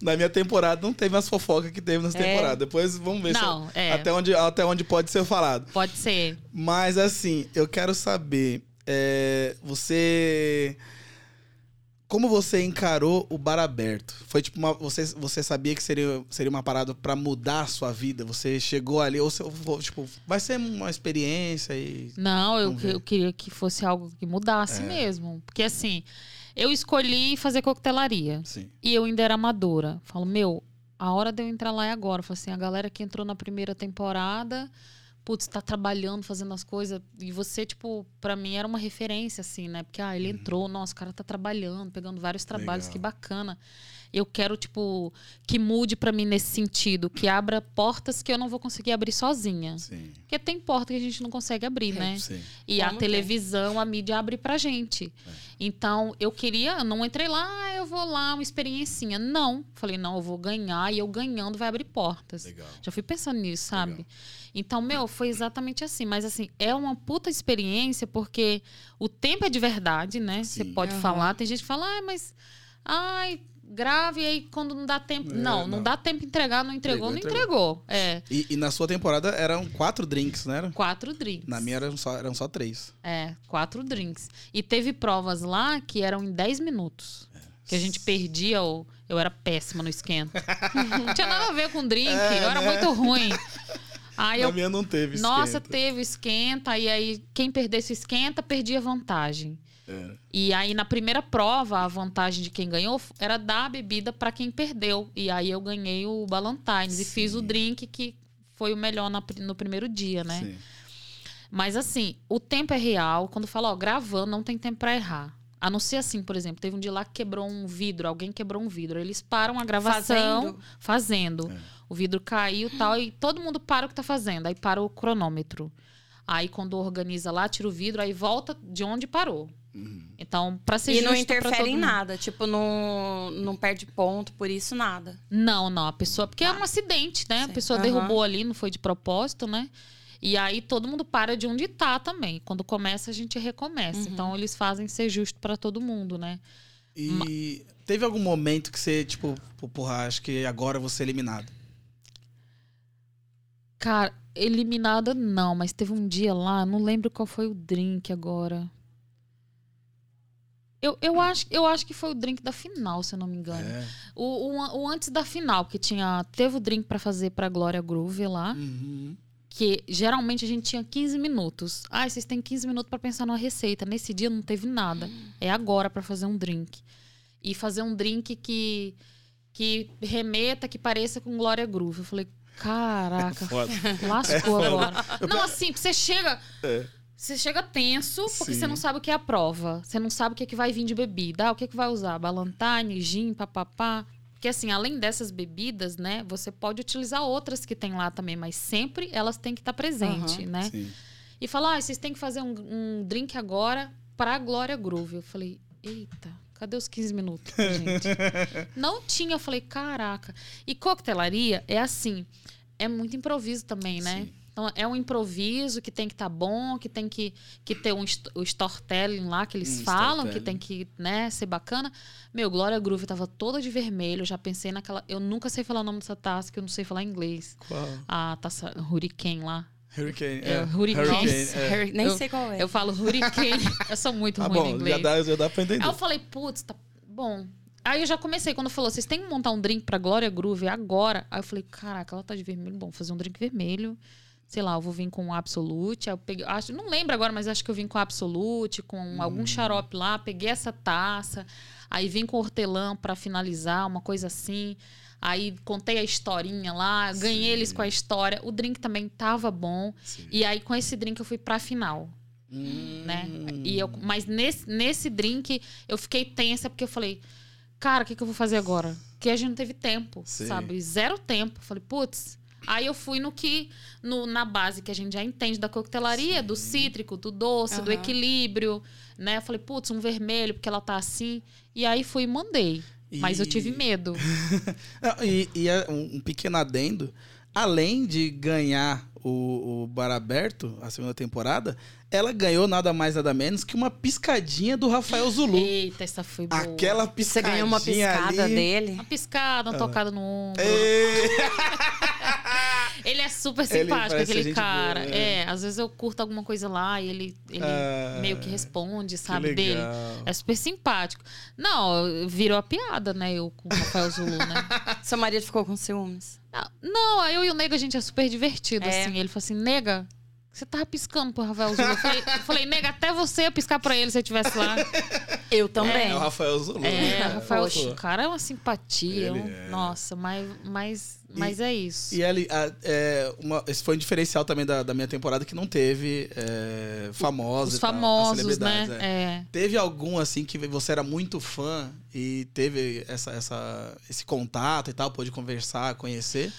Na minha temporada não teve as fofocas que teve nas É. temporadas. Depois vamos ver se- Não, é. até, onde, até onde pode ser falado. Pode ser. Mas assim, eu quero saber, é, você. Como você encarou o bar aberto? Foi tipo uma. Você, você sabia que seria, seria uma parada pra mudar a sua vida? Você chegou ali, ou você, tipo, vai ser uma experiência e. Não, eu, eu queria que fosse algo que mudasse mesmo. Porque assim, eu escolhi fazer coquetelaria. Sim. E eu ainda era amadora. Falo, meu, a hora de eu entrar lá é agora. Falo assim, a galera que entrou na primeira temporada, putz, tá trabalhando, fazendo as coisas. E você, tipo, pra mim era uma referência, assim, né? Porque, ah, ele entrou, nossa, o cara tá trabalhando, pegando vários trabalhos, Legal. que bacana. Eu quero, tipo, que mude pra mim nesse sentido, que abra portas que eu não vou conseguir abrir sozinha. Sim. Porque tem porta que a gente não consegue abrir, né? Sim. E a Como tem. televisão, a mídia abre pra gente. É. Então, eu queria, eu não entrei lá, ah, eu vou lá, uma experiencinha. Não. Falei, não, eu vou ganhar e eu ganhando vai abrir portas. Legal. Já fui pensando nisso, sabe? Legal. Então, meu, foi exatamente assim. Mas, assim, é uma puta experiência porque o tempo é de verdade, né? Você Sim. pode Aham. falar. Tem gente que fala, ah, mas. Ai, grave e aí quando não dá tempo. É, não, não, não. dá tempo de entregar, não entregou, Entregou, não entregou. É. E, e na sua temporada eram quatro drinks, não era? Quatro drinks. Na minha eram só, eram só três. É, quatro drinks. E teve provas lá que eram em 10 minutos. Que a gente perdia o. Eu era péssima no esquenta. Não tinha nada a ver com drink, É, eu era né? muito ruim. Aí Na eu minha não teve Nossa, esquenta. teve esquenta, e aí quem perdesse o esquenta perdia vantagem. É. E aí na primeira prova, a vantagem de quem ganhou era dar a bebida para quem perdeu. E aí eu ganhei o Ballantines e fiz o drink que foi o melhor na pri- no primeiro dia, né? Sim. Mas assim, o tempo é real. Quando fala, ó, gravando, não tem tempo pra errar. A não ser assim, por exemplo, teve um dia lá que quebrou um vidro, alguém quebrou um vidro. Eles param a gravação Fazendo? fazendo. É. O vidro caiu e tal, e todo mundo para o que tá fazendo. Aí para o cronômetro. Aí quando organiza lá, tira o vidro, aí volta de onde parou. Uhum. Então, pra ser E não justo pra interfere todo em mundo. nada. Tipo, não, não perde ponto, por isso nada. Não, não, a pessoa. Porque é um acidente, né? A pessoa Aham. derrubou ali, não foi de propósito, né? E aí todo mundo para de onde tá também. Quando começa, a gente recomeça. Uhum. Então eles fazem ser justo pra todo mundo, né? E teve algum momento que você, tipo, porra, acho que agora eu vou ser eliminado. Cara, eliminada não, mas teve um dia lá, não lembro qual foi o drink agora. Eu, eu, acho, eu acho que foi o drink da final, se eu não me engano. É. O, o, o antes da final, que tinha. Teve o drink pra fazer pra Glória Groove lá. Uhum. que geralmente a gente tinha 15 minutos. Ah, vocês têm 15 minutos para pensar numa receita. Nesse dia não teve nada. É agora para fazer um drink. E fazer um drink que que remeta, que pareça com Glória Groove. Eu falei, caraca, Foda. lascou agora. Não, assim, você chega, É. você chega tenso, porque Sim. você não sabe o que é a prova. Você não sabe o que, é que vai vir de bebida. Ah, o que, é que vai usar? Ballantine, gin, papapá. Porque, assim, além dessas bebidas, né? Você pode utilizar outras que tem lá também, mas sempre elas têm que estar presentes, Aham. né? Sim. E falar, ah, vocês têm que fazer um, um drink agora pra Glória Groove. Eu falei, eita, cadê os 15 minutos, gente? não tinha. Eu falei, caraca. E coquetelaria é assim, é muito improviso também, né? Sim. Então, é um improviso que tem que estar bom, que tem que, que ter um, o storytelling lá que eles Um falam, que tem que né, ser bacana. Meu, Glória Groove tava toda de vermelho. Eu já pensei naquela. Eu nunca sei falar o nome dessa taça, que eu não sei falar inglês. Qual? A taça Hurricane lá. Hurricane. É, É, Hurricane. Hurricane, é. Harry- Nem Eu- sei qual é. Eu falo hurricane. eu sou muito Tá ruim bom, inglês. já dá, já dá pra entender. Aí eu falei, putz, tá bom. Aí eu já comecei, quando falou, vocês têm que montar um drink pra Glória Groove agora. Aí eu falei, caraca, ela tá de vermelho. Bom, vou fazer um drink vermelho. Sei lá, eu vou vir com um Absolute. Eu peguei, acho, não lembro agora, mas acho que eu vim com Absolute, com Hum. algum xarope lá. Peguei essa taça. Aí vim com hortelã pra finalizar, uma coisa assim. Aí contei a historinha lá, ganhei Sim. eles com a história. O drink também tava bom. Sim. E aí, com esse drink, eu fui pra final Hum. né? E eu, mas nesse, nesse drink eu fiquei tensa porque eu falei, cara, o que, que eu vou fazer agora? Porque a gente não teve tempo, Sim. sabe? Zero tempo. Falei, putz. Aí eu fui no que, no, na base que a gente já entende da coquetelaria, do cítrico, do doce, do Aham. equilíbrio, né? Eu falei, putz, um vermelho, porque ela tá assim. E aí fui e mandei. Mas eu E- tive medo. Não, e e é um, pequeno adendo. Além de ganhar o, o Bar Aberto, a segunda temporada, ela ganhou nada mais, nada menos que uma piscadinha do Rafael Zulu. Eita, essa foi boa. Aquela Você piscadinha ganhou uma piscada ali. dele. Uma piscada, uma tocada no ombro. Ele é super simpático, aquele cara. boa, é. é. às vezes eu curto alguma coisa lá e ele, ele Ah, meio que responde, que sabe, dele. legal. É super simpático. Não, virou a piada, né? Eu com o Rafael Zulu, né? Seu marido ficou com ciúmes. Não, eu e o Nega, a gente é super divertido, É. assim. Ele falou assim, Nega, você tava piscando pro Rafael Zulu. Eu falei, eu falei, Nega, até você ia piscar pra ele se eu estivesse lá. Eu também. É o Rafael Zulu. É, né? Rafael, Pô. o cara é uma simpatia. Ele um- é. Nossa, mas, mas, mas é isso. E ele, a- é, uma- esse foi um diferencial também da, da minha temporada que não teve é, famosos. Os e tal, famosos, né? celebridades, é. É. Teve algum assim que você era muito fã e teve essa, essa, esse contato e tal, pôde conversar, conhecer?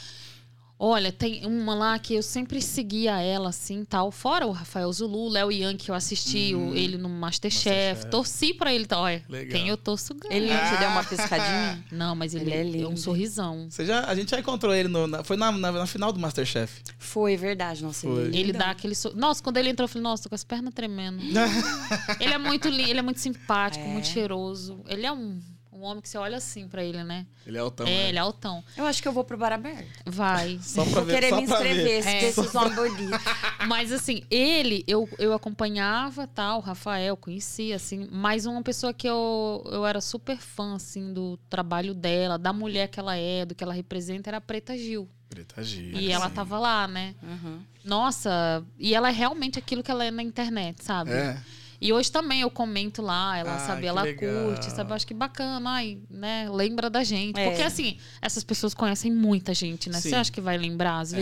Olha, tem uma lá que eu sempre seguia ela, assim, tal. Fora o Rafael Zulu, o Léo Young, que eu assisti Uhum. ele no Masterchef. Masterchef. Torci pra ele, então, olha. Legal. Quem eu torço ganha. Ele não te deu uma piscadinha? Não, mas ele, Ele é lindo. um sorrisão. Você já, a gente já encontrou ele no, na- foi na, na, na final do Masterchef. Foi verdade, nossa. Foi. Ele, é Ele dá aquele. sor- Nossa, quando ele entrou, eu falei, nossa, tô com as pernas tremendo. ele é muito lindo, ele é muito simpático, É. muito cheiroso. Ele é um, um homem que você olha assim pra ele, né? Ele é altão. é, né? ele é altão. Eu acho que eu vou pro bar aberto. Vai. Só pra Vou ver, querer só me inscrever, ver. esse É. desses homens bonitos. Mas assim, ele, eu, eu acompanhava, tal, o Rafael, conhecia, assim, mas uma pessoa que eu, eu era super fã, assim, do trabalho dela, da mulher que ela é, do que ela representa, era a Preta Gil. Preta Gil, E ela sim. tava lá, né? Uhum. Nossa, e ela é realmente aquilo que ela é na internet, sabe? É. E hoje também eu comento lá, ela Ah, sabe, ela legal. curte, sabe? Eu acho que bacana, ai, né? Lembra da gente. É. Porque assim, essas pessoas conhecem muita gente, né? Sim. Você acha que vai lembrar às É.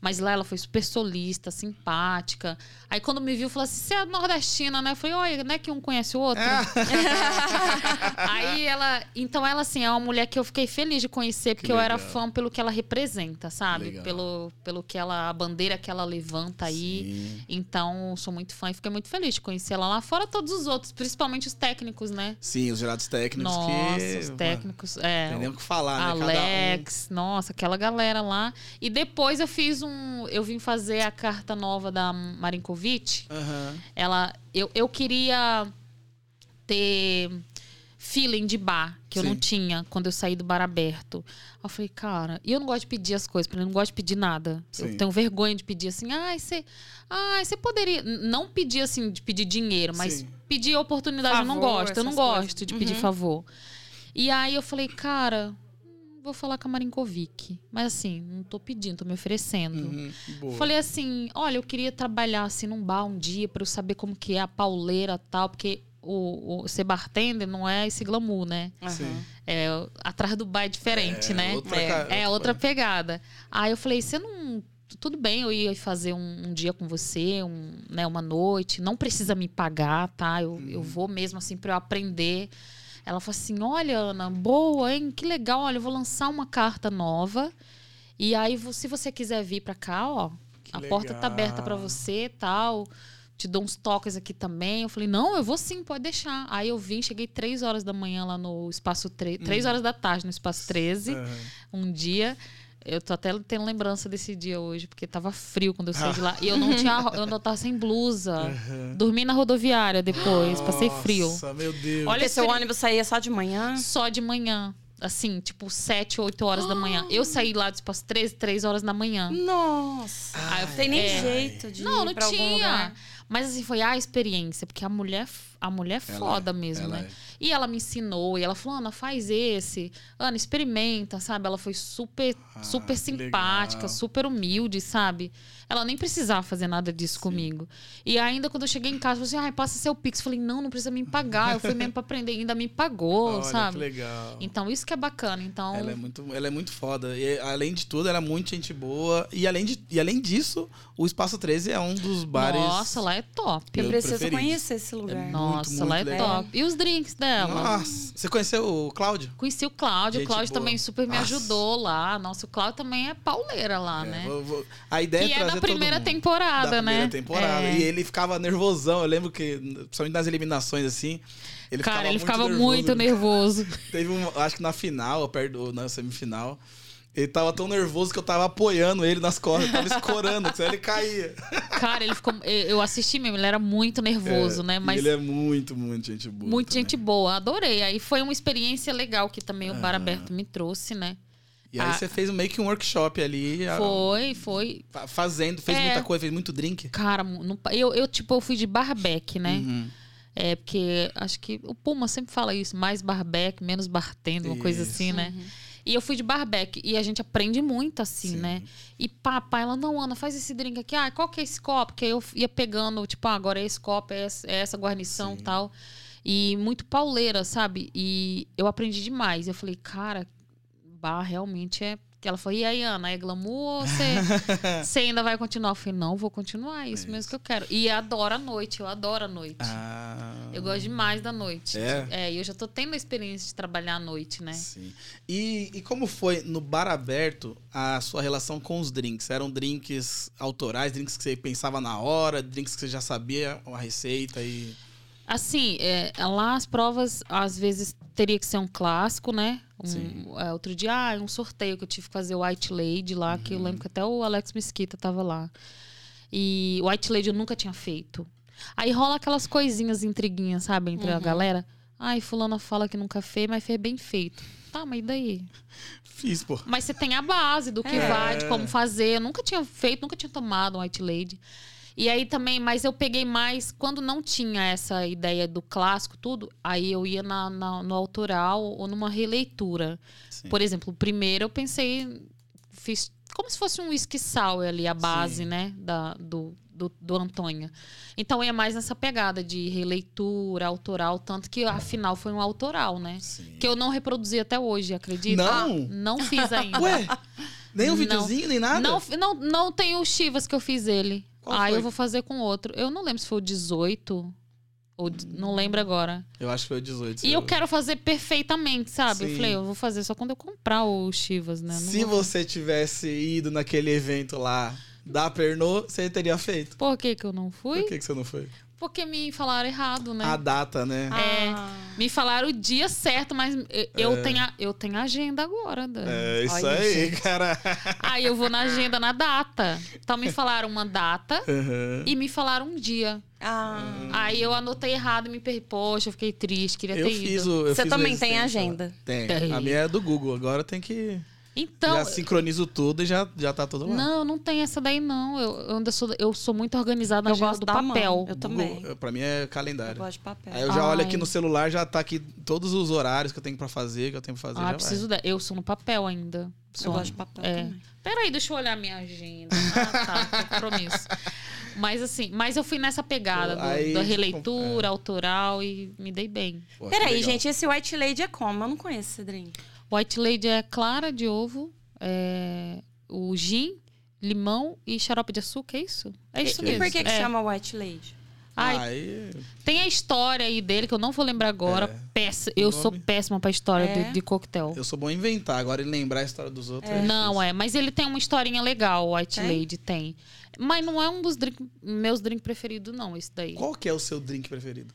Mas lá ela foi super solista, simpática. Aí quando me viu, falou assim: você é nordestina, né? Eu falei, olha, não é que um conhece o outro? Ah. Aí ela. Então ela, assim, é uma mulher que eu fiquei feliz de conhecer, porque Que eu era fã pelo que ela representa, sabe? Legal. Pelo, pelo que ela. A bandeira que ela levanta aí. Sim. Então, sou muito fã e fiquei muito feliz de conhecer ela lá, fora todos os outros, principalmente os técnicos, né? Sim, os jurados técnicos Nossa, que. os técnicos. É, Tem nem o que falar, né? Alex, nossa, aquela galera lá. E depois eu fiz um. Eu vim fazer a carta nova da Marinkovic. um. Aham. Ela. Eu, eu queria ter feeling de bar, que eu não Sim. tinha quando eu saí do bar aberto. Aí Eu falei, cara, e eu não gosto de pedir as coisas, porque eu não gosto de pedir nada. Sim. Eu tenho vergonha de pedir assim, ai, você. Ai, você poderia. Não pedir assim, de pedir dinheiro, mas Sim. pedir oportunidade eu não Favor, gosto. Eu não coisas. gosto de pedir Uhum. favor. E aí eu falei, cara, vou falar com a Marinkovic. Mas assim, não tô pedindo, tô me oferecendo. Uhum. Falei assim, olha, eu queria trabalhar assim num bar um dia pra eu saber como que é a pauleira e tal, porque o, o ser bartender não é esse glamour, né? Aham. É, atrás do bar é diferente, É, né? outra É, ca- É outra pegada. Aí eu falei, você não. Tudo bem, eu ia fazer um, um dia com você, um, né, uma noite. Não precisa me pagar, tá? Eu, Uhum. eu vou mesmo assim pra eu aprender. Ela falou assim: olha, Ana, boa, hein? Que legal. Olha, eu vou lançar uma carta nova. E aí, se você quiser vir pra cá, ó, Que a porta tá aberta pra legal. você tal. Te dou uns toques aqui também. Eu falei, não, eu vou sim, pode deixar. Aí eu vim, cheguei três horas da manhã lá no espaço 13. Três Uhum. horas da tarde no espaço 13 Aham. um dia. Eu tô até tendo lembrança desse dia hoje, porque tava frio quando eu saí de lá. E eu não tinha. Eu não tava sem blusa. Aham. Dormi na rodoviária depois, passei frio. Nossa, meu Deus. Olha Porque seu experi- ônibus saía só de manhã? Só de manhã. Assim, tipo, 7, 8 horas da manhã. Eu saí lá do espaço 13, 3 horas da manhã. Nossa. Ai, não tem nem é. jeito de Não, ir não pra algum tinha. lugar. Mas assim, foi a experiência, porque a mulher, a mulher é Ela foda é, mesmo, ela né? é. E ela me ensinou, e ela falou, Ana, faz esse. Ana, experimenta, sabe? Ela foi super, Ah, super simpática, legal. super humilde, sabe? Ela nem precisava fazer nada disso comigo. E ainda quando eu cheguei em casa, ela falou assim, ai, passa seu Pix. Eu falei, não, não precisa me pagar. Eu fui mesmo pra aprender, ainda me pagou, Olha, sabe? que legal. Então, isso que é bacana. Então, Ela é muito, ela é muito foda. E, além de tudo, ela é muito gente boa. E além, de, e além disso, o Espaço 13 é um dos bares. nossa, lá é top. Eu Meu preciso preferido. conhecer esse lugar. muito, Nossa, muito lá é legal. top. E os drinks dela? Nossa, você conheceu o Cláudio? Conheci o Cláudio. Gente o Cláudio boa. também super me Nossa. ajudou lá. Nossa, o Cláudio também é pauleira lá, É, né? vou- vou- A ideia Que é é trazer da todo primeira mundo. temporada, da primeira né? temporada. É. E ele ficava nervosão. Eu lembro que, principalmente nas eliminações, assim. Ele Cara, ficava ele muito ficava nervoso. muito nervoso. Teve um, acho que na final, perto na semifinal. Ele tava tão nervoso que eu tava apoiando ele nas costas, eu tava escorando, senão ele caía. Cara, ele ficou. Eu assisti mesmo, ele era muito nervoso, É, né? Mas ele é muito, muito gente boa. muito também. gente boa. Adorei. Aí foi uma experiência legal que também o Bar. Aberto me trouxe, né? E aí Ah. você fez meio que um workshop ali, Foi, foi. fa- fazendo, fez É. muita coisa, fez muito drink. Cara, não- eu, eu, tipo, eu fui de barback, né? Uhum. É, porque acho que o Puma sempre fala isso, mais barback, menos bartender, uma coisa Isso. assim, né? E eu fui de barback e a gente aprende muito assim, Sim. né? E papai, ela, não, Ana, faz esse drink aqui. Ah, qual que é esse copo? Que aí eu ia pegando, tipo, ah, agora é esse copo, é essa, é essa guarnição e tal. E muito pauleira, sabe? E eu aprendi demais. Eu falei, cara, bar realmente é. Que ela falou, e aí, Ana, é glamour ou você, você ainda vai continuar? Eu falei, não, vou continuar, é isso É mesmo que eu quero. E adoro a noite, eu adoro a noite. Ah, Eu gosto demais da noite. É? e eu já tô tendo a experiência de trabalhar à noite, né? Sim. E, e como foi no bar aberto a sua relação com os drinks? Eram drinks autorais, drinks que você pensava na hora, drinks que você já sabia a receita e. Assim, é, lá as provas, às vezes, teria que ser um clássico, né? Um- é, outro dia, ah, um sorteio que eu tive que fazer o White Lady lá, que eu lembro que até o Alex Mesquita tava lá. E o White Lady eu nunca tinha feito. Aí rola aquelas coisinhas, intriguinhas, sabe, entre a Uhum. galera. Ai, fulana fala que nunca fez, mas fez bem feito. Tá, mas e daí? Fiz, pô. Mas você tem a base do que É. vai, de como fazer. Eu nunca tinha feito, nunca tinha tomado um White Lady. E aí também, mas eu peguei mais, quando não tinha essa ideia do clássico, tudo, aí eu ia na, na- no autoral ou numa releitura. Sim. Por exemplo, o primeiro eu pensei, fiz como se fosse um whisky sour ali, a base, Sim. né, da, do, do, do Antônio. Então é mais nessa pegada de releitura, autoral, tanto que afinal foi um autoral, né? Sim. Que eu não reproduzi até hoje, acredita? Não? Ah, não fiz ainda. Ué? Nem um Não. videozinho, nem nada? Não, não, não tem o Chivas que eu fiz ele. Qual ah, foi? eu vou fazer com outro. Eu não lembro se foi o 18 ou não lembro agora. Eu acho que foi o 18. E eu quero fazer perfeitamente, sabe? Eu Sim. falei, eu vou fazer só quando eu comprar o Chivas, né? Não Se vou- você tivesse ido naquele evento lá da Pernod, você teria feito. Por que que eu não fui? Por que, que você não foi? Porque me falaram errado, né? A data, né? É. Ah. Me falaram o dia certo, mas eu, eu tenho, a, eu tenho agenda agora, Dani. É isso Olha, aí, gente. cara. Aí eu vou na agenda na data. Então me falaram uma data Aham. e me falaram um dia. Ah. Aí eu anotei errado e me perdi. Poxa, eu fiquei triste, queria Eu ter fiz ido. o. eu Você fiz também tem lá. agenda? Tem. Tem. A minha é do Google. Agora tem que. Então, já sincronizo tudo e já, já tá tudo lá. não, não tem essa daí não. Eu, eu ainda sou, eu sou muito organizada na Eu agenda gosto do da mão. papel. Eu também. Google, pra mim é Eu calendário. gosto de papel. Aí eu já olho Ai. aqui no celular, já tá aqui todos os horários que eu tenho pra fazer, que eu tenho pra fazer. Ah, já preciso da, eu sou no papel ainda. Eu Sou. gosto de papel é. também. Peraí, deixa eu olhar minha agenda. Ah, tá, compromisso. Mas assim, mas eu fui nessa pegada do- Aí, da tipo, releitura, autoral e me dei bem. Pô, Peraí, gente, esse White Lady é como? Eu não conheço esse drink. White Lady é clara de ovo, é, o gin, limão e xarope de açúcar, é isso? É isso e mesmo. por que, que é. chama White Lady? Ai, Aí, Tem a história aí dele, que eu não vou lembrar agora. É. Péss- Eu Nome? sou péssima pra história É? de, de coquetel. eu sou bom em inventar, agora em lembrar a história dos outros. é Não, é. Mas ele tem uma historinha legal, o White? Lady tem. Mas não é um dos drink, meus drinks preferidos, não, esse daí. Qual que é o seu drink preferido?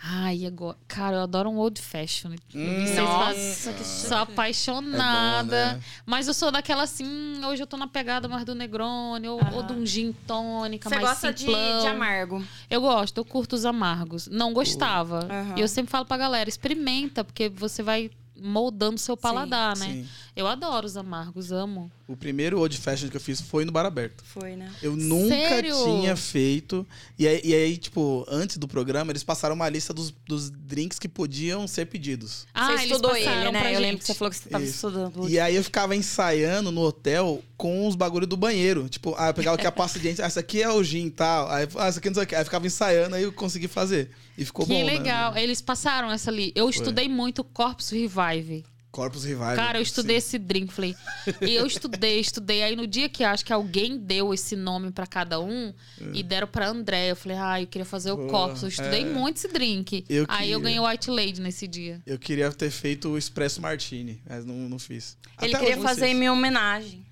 Ai, agora. Cara, eu adoro um old fashion. Hum, Nossa, fazem- que Sou apaixonada. É bom, né? Mas eu sou daquela assim, hoje eu tô na pegada mais do Negroni, ou, Aham. ou de um gin tônica, Você mais gosta de, de amargo. Eu gosto, eu curto os amargos. Não gostava. Aham. E eu sempre falo pra galera, experimenta, porque você vai moldando seu paladar, né? Sim. Eu adoro os amargos, amo. O primeiro old fashion que eu fiz foi no bar aberto. Foi, né? Eu nunca Sério? tinha feito. E aí, e aí, tipo, antes do programa, eles passaram uma lista dos, dos drinks que podiam ser pedidos. Ah, você eles estudou passaram ele, né? pra Eu lembro gente. que você falou que você tava Isso. estudando. E aí eu ficava ensaiando no hotel com os bagulho do banheiro. Tipo, ah, eu pegava aqui a pasta de dente, ah, essa aqui é o gin e tal. Aí, ah, essa aqui não sei o que. Aí eu ficava ensaiando, aí eu consegui fazer. E ficou que bom, né? legal. Eles passaram essa ali. Eu estudei muito Corpus Revive. Corpus Revival. Cara, eu estudei sim. esse drink, falei. E eu estudei, estudei. Aí no dia que acho que alguém deu esse nome pra cada um e deram pra André, eu falei, ah, eu queria fazer o Pô, Corpus. Eu estudei é. muito esse drink. Eu Aí eu queria. ganhei o White Lady nesse dia. Eu queria ter feito o Espresso Martini, mas não, não fiz. Ele Até queria fazer em minha homenagem.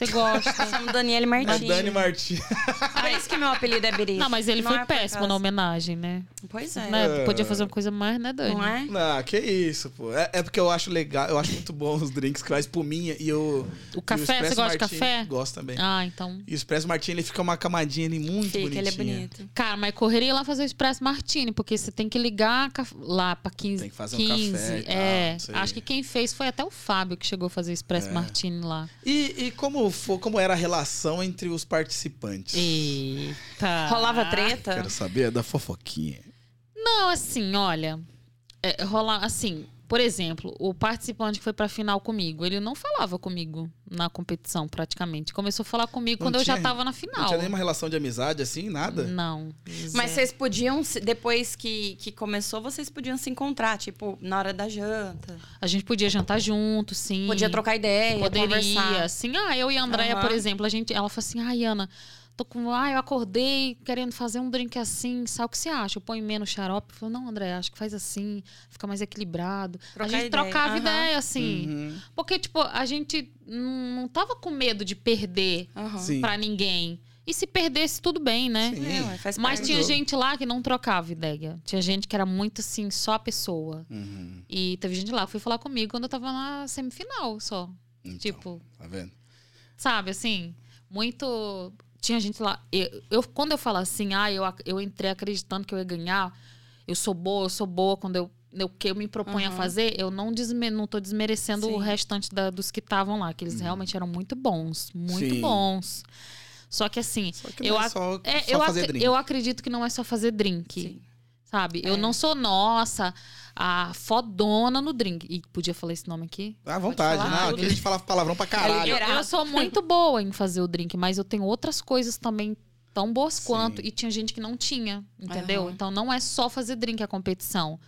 Você gosta? Chamo Daniele A Martins. Dani Martini. Por isso que meu apelido é Biri. Não, mas ele Não foi é por péssimo causa- na homenagem, né? Pois é. Né? Podia fazer uma coisa mais, né, Dani? Não é? Não, que isso, pô. É, é porque eu acho legal, eu acho muito bom os drinks que a espuminha e o. O café, você gosta de café? Gosto também. Ah, então. E o Espresso Martini, ele fica uma camadinha ali muito Fica, bonitinha. ele é bonito. Cara, mas correria lá fazer o Expresso Martini, porque você tem que ligar ca- lá pra 15. Tem que fazer um 15. café e tal, é. não sei. Acho que quem fez foi até o Fábio que chegou a fazer Expresso É. Martini lá. E, e como, foi, como era a relação entre os participantes? Eita. Rolava treta? Quero saber da fofoquinha. Não, assim, olha. É, rola, assim, por exemplo, o participante que foi pra final comigo, ele não falava comigo na competição, praticamente. Começou a falar comigo Não quando eu já tinha- tava na Não final. tinha nenhuma relação de amizade assim, nada? Não. Mas zero. vocês podiam, depois que, que começou, vocês podiam se encontrar, tipo, na hora da janta. A gente podia jantar junto, sim. Podia trocar ideia, Poderia, conversar. assim, ah, eu e a Andréia, Aham. por exemplo, a gente, ela falou assim, ai, Ana, tô com, ah, eu acordei querendo fazer um drink assim, sabe o que você acha? Eu ponho menos xarope. Falou, não, André, acho que faz assim, fica mais equilibrado. Trocar a gente ideia, trocava aham. ideia, assim. Uhum. Porque, tipo, a gente não, tava com medo de perder. Sim. pra ninguém. E se perdesse, tudo bem, né? Sim. É, Mas tinha gente lá que não trocava ideia. Tinha gente que era muito assim, só a pessoa. Uhum. E teve gente lá que foi falar comigo quando eu tava na semifinal só. Então, Tipo, Tá vendo? sabe, assim, muito. Tinha gente lá. Eu, eu- quando eu falo assim, ah, eu, eu entrei acreditando que eu ia ganhar, eu sou boa, eu sou boa quando eu o que eu me proponho a Uhum. fazer, eu não, desme, não tô desmerecendo Sim. o restante da- dos que estavam lá, que eles realmente eram muito bons, muito Sim. bons. Só que assim, Só que eu, não é só, é, só eu, fazer ac- drink. eu acredito que não é só fazer drink. Sim. Sabe? Eu É. não sou, nossa, a fodona no drink. E podia falar esse nome aqui? À vontade, tudo. Aqui a gente fala palavrão pra caralho. eu sou muito boa em fazer o drink, mas eu tenho outras coisas também tão boas Sim. quanto. E tinha gente que não tinha, entendeu? Aham. Então não é só fazer drink a competição.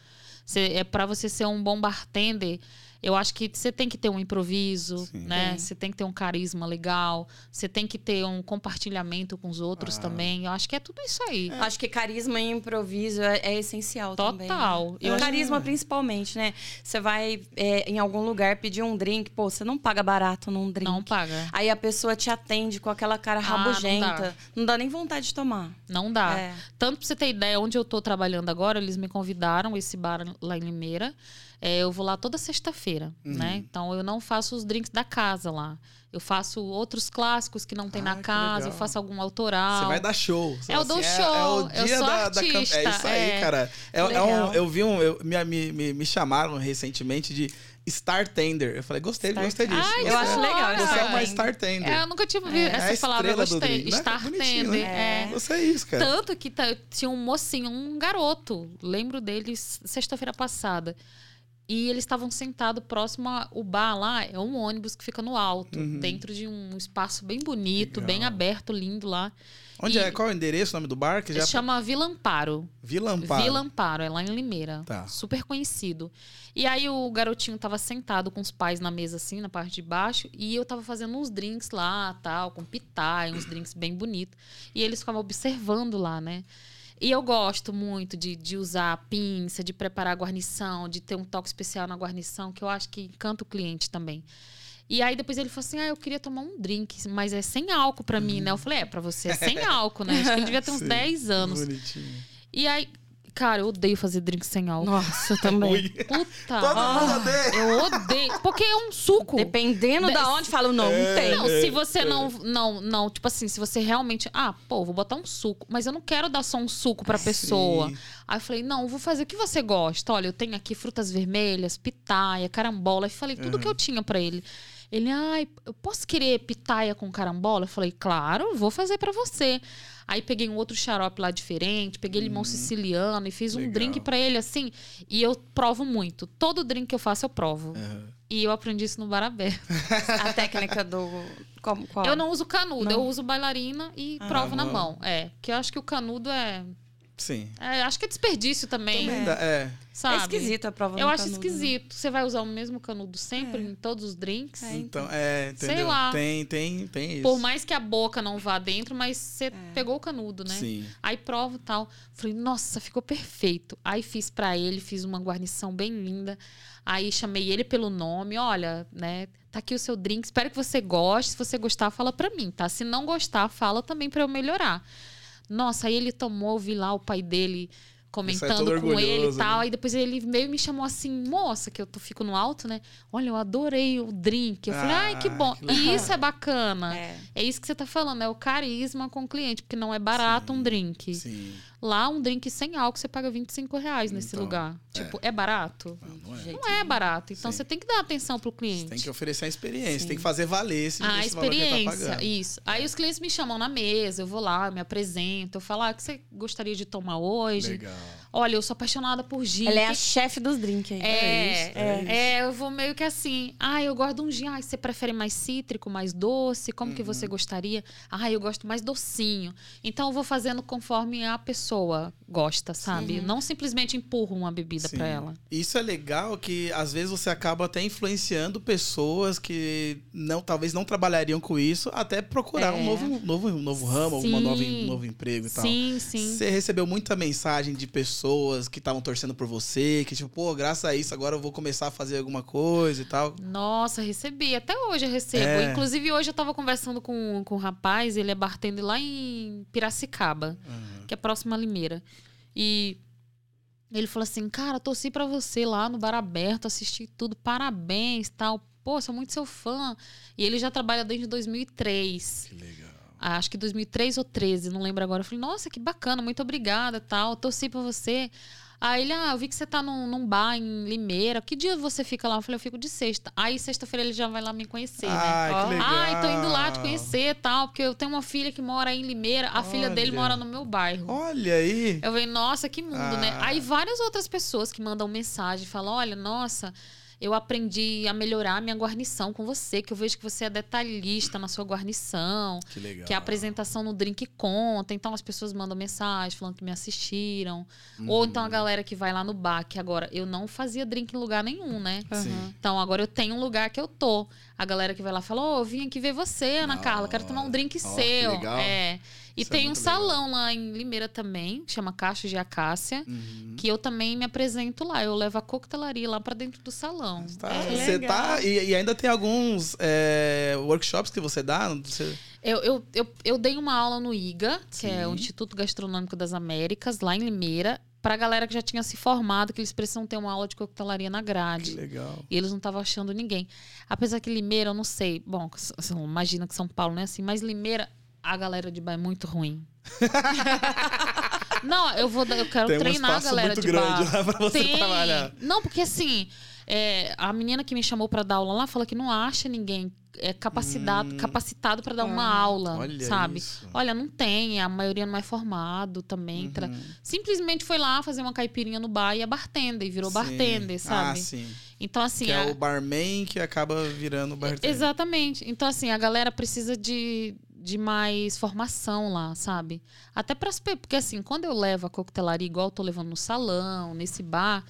Cê- é para você ser um bom bartender. Eu acho que você tem que ter um improviso, Sim. né? Tem. Você tem que ter um carisma legal. Você tem que ter um compartilhamento com os outros Ah. também. Eu acho que é tudo isso aí. Acho que carisma e improviso é, é essencial também. Total. né? Carisma, principalmente, né? Você vai é, em algum lugar pedir um drink, pô, você não paga barato num drink. Não paga. Aí a pessoa te atende com aquela cara Ah, não rabugenta. não, dá. dá. nem vontade de tomar. Não dá. É. Tanto pra você ter ideia, onde eu tô trabalhando agora, eles me convidaram, esse bar lá em Limeira. É, eu vou lá toda sexta-feira, Uhum. né? Então eu não faço os drinks da casa lá. Eu faço outros clássicos que não tem Ah, na casa, eu faço algum autoral. Você vai dar show. Você É o fala do assim, show, É, o eu dia sou da, da artista, É isso aí, é. cara. É, é um, eu vi um. eu- me, me, me, chamaram recentemente de Star Tender. Eu falei, gostei, Star- gostei disso. Ai, Eu é- acho legal. Você é Star uma. Star Tender. É, eu nunca tinha ouvido É a essa palavra, eu estrela do gostei. drink, né? Star Tender. né? É. Você é isso, cara. Tanto que tinha um mocinho, um garoto, lembro dele sexta-feira passada. E eles estavam sentados próximo ao bar lá, é um ônibus que fica no alto, Uhum. dentro de um espaço bem bonito, Legal. bem aberto, lindo lá. Onde E- é? Qual é o endereço, o nome do bar? Que já... Chama Vila Amparo. Vila Amparo. Vila Amparo, é lá em Limeira. Tá. Super conhecido. E aí o garotinho tava sentado com os pais na mesa, assim, na parte de baixo, e eu tava fazendo uns drinks lá, tal, com pitaia, uns drinks bem bonitos. E eles ficavam observando lá, né? E eu gosto muito de, de usar a pinça, de preparar a guarnição, de ter um toque especial na guarnição, que eu acho que encanta o cliente também. E aí depois ele falou assim: Ah, eu queria tomar um drink, mas é sem álcool pra mim, né? Eu falei: É, pra você é sem álcool, né? Acho que ele devia ter uns Sim, 10 anos. Bonitinho. E aí, cara, eu odeio fazer drink sem álcool. Nossa, eu também. Ui. Puta. Todo mundo odeia. Eu odeio. Porque é um suco. Dependendo Des- da onde, falo, não, É. não tem. Não, se você não, não, não, tipo assim, se você realmente, ah, pô, vou botar um suco, mas eu não quero dar só um suco pra pessoa. Sim. Aí eu falei, não, vou fazer o que você gosta. Olha, eu tenho aqui frutas vermelhas, pitaia, carambola. E falei tudo que eu tinha pra ele. Ele, ai, eu posso querer pitaia com carambola? Eu falei, claro, vou fazer pra você. Aí peguei um outro xarope lá diferente, peguei limão siciliano e fiz um Legal. drink pra ele assim. E eu provo muito. Todo drink que eu faço, eu provo. Aham. E eu aprendi isso no bar aberto. A técnica do. Como, qual? Eu não uso canudo, Não. eu uso bailarina e Ah, provo na mão. mão. É, que eu acho que o canudo é, Sim. é, Acho que é desperdício também, Também dá- é. sabe? É esquisito a prova Eu no acho canudo, né? esquisito. Você vai usar o mesmo canudo sempre É. em todos os drinks? É, Então, é, Sei entendeu? lá. Tem, tem, tem isso. Por mais que a boca não vá dentro, mas você pegou o canudo, né? Sim. Aí provo e tal. Falei, nossa, ficou perfeito. Aí fiz pra ele, fiz uma guarnição bem linda. Aí chamei ele pelo nome, olha, né? Tá aqui o seu drink, espero que você goste. Se você gostar, fala pra mim, tá? Se não gostar, fala também pra eu melhorar. Nossa, aí ele tomou, vi lá o pai dele comentando todo com ele e tal. né? Aí depois ele meio me chamou assim, moça, que eu tô, fico no alto, né? Olha, eu adorei o drink. Eu falei, ai, que Ah, bom. que e isso é bacana. É. É isso que você tá falando, é o carisma com o cliente, porque não é barato um drink. Sim. Lá, um drink sem álcool, você paga 25 reais nesse Então, lugar. Tipo, é barato? Não, não é. Não é barato. Então, Sim. você tem que dar atenção pro Você cliente. tem que oferecer a experiência, Sim. tem que fazer valer esse, A esse valor que ele tá experiência, pagando. isso. Aí os clientes me chamam na mesa, eu vou lá, me apresento, eu falo, ah, o que você gostaria de tomar hoje? Legal. Olha, eu sou apaixonada por gin. Ela é a Que- chefe dos drinks aí. É, É isso, é é, isso. é, eu vou meio que assim. Ah, eu gosto de um gin. Ah, você prefere mais cítrico, mais doce? Como que Uhum. você gostaria? Ah, eu gosto mais docinho. Então eu vou fazendo conforme a pessoa gosta, sabe? Uhum. Não simplesmente empurro uma bebida pra ela. Isso é legal que às vezes você acaba até influenciando pessoas que não, talvez não trabalhariam com isso, até procurar um É. novo, novo, um novo ramo, Sim. nova, um novo emprego e tal. Sim, sim. Você recebeu muita mensagem de pessoas que estavam torcendo por você, que tipo, pô, graças a isso agora eu vou começar a fazer alguma coisa e tal. Nossa, recebi. Até hoje eu recebo. É. Inclusive, hoje eu tava conversando com, com um rapaz, ele é bartender lá em Piracicaba. Uhum. que é próximo a Limeira. E ele falou assim: Cara, torci pra você lá no bar aberto, assisti tudo, parabéns, tal. Pô, sou muito seu fã. E ele já trabalha desde 2003. Que legal. Ah, Acho que 2003 ou 13, não lembro agora. Eu falei: Nossa, que bacana, muito obrigada, tal. Torci pra você. Aí ele, ah, eu vi que você tá num, num bar em Limeira. Que dia você fica lá? Eu falei, eu fico de sexta. Aí sexta-feira ele já vai lá me conhecer, né? Ai, que legal. Ai, tô indo lá te conhecer e tal, porque eu tenho uma filha que mora aí em Limeira, a filha dele Olha. mora no meu bairro. Olha aí. Eu falei, nossa, que mundo, né? Ah. Aí várias outras pessoas que mandam mensagem, falam, olha, nossa, eu aprendi a melhorar a minha guarnição com você, que eu vejo que você é detalhista na sua guarnição, Que legal. que a apresentação no drink conta. Então as pessoas mandam mensagem falando que me assistiram. Ou então a galera que vai lá no bar, que agora eu não fazia drink em lugar nenhum, né? Sim. Então agora eu tenho um lugar que eu tô. A galera que vai lá fala: Ô, eu vim aqui ver você, Ana Carla, quero tomar um drink Ó, que seu. legal. É. E Isso é tem um muito legal. salão lá em Limeira também, que chama Cachos de Acácia, Uhum. que eu também me apresento lá. Eu levo a coquetelaria lá pra dentro do salão. Tá, É. você tá. E, e ainda tem alguns é, workshops que você dá. Você, Eu, eu, eu, eu dei uma aula no IGA, que é o Sim. Instituto Gastronômico das Américas, lá em Limeira, pra galera que já tinha se formado, que eles precisam ter uma aula de coquetelaria na que grade. legal. E eles não estavam achando ninguém. Apesar que Limeira, eu não sei. Bom, imagina que São Paulo não é assim, mas Limeira, a galera de bar é muito ruim. não, eu vou eu quero Tem um treinar a galera muito de grande bar. lá pra você Tem. trabalhar. Não, porque assim, é, a menina que me chamou pra dar aula lá fala que não acha ninguém é, capacitado, Hum. capacitado para dar uma Ah, aula, olha sabe? isso. Olha, não tem, a maioria não é formado também. tra- Uhum. Simplesmente foi lá fazer uma caipirinha no bar e é bartender, e virou Sim. bartender, sabe? Ah, sim. Então, assim. que a- é o barman que acaba virando bartender. Exatamente. Então, assim, a galera precisa de, de mais formação lá, sabe? Até para Porque, assim, quando eu levo a coquetelaria, igual eu tô levando no salão, nesse bar,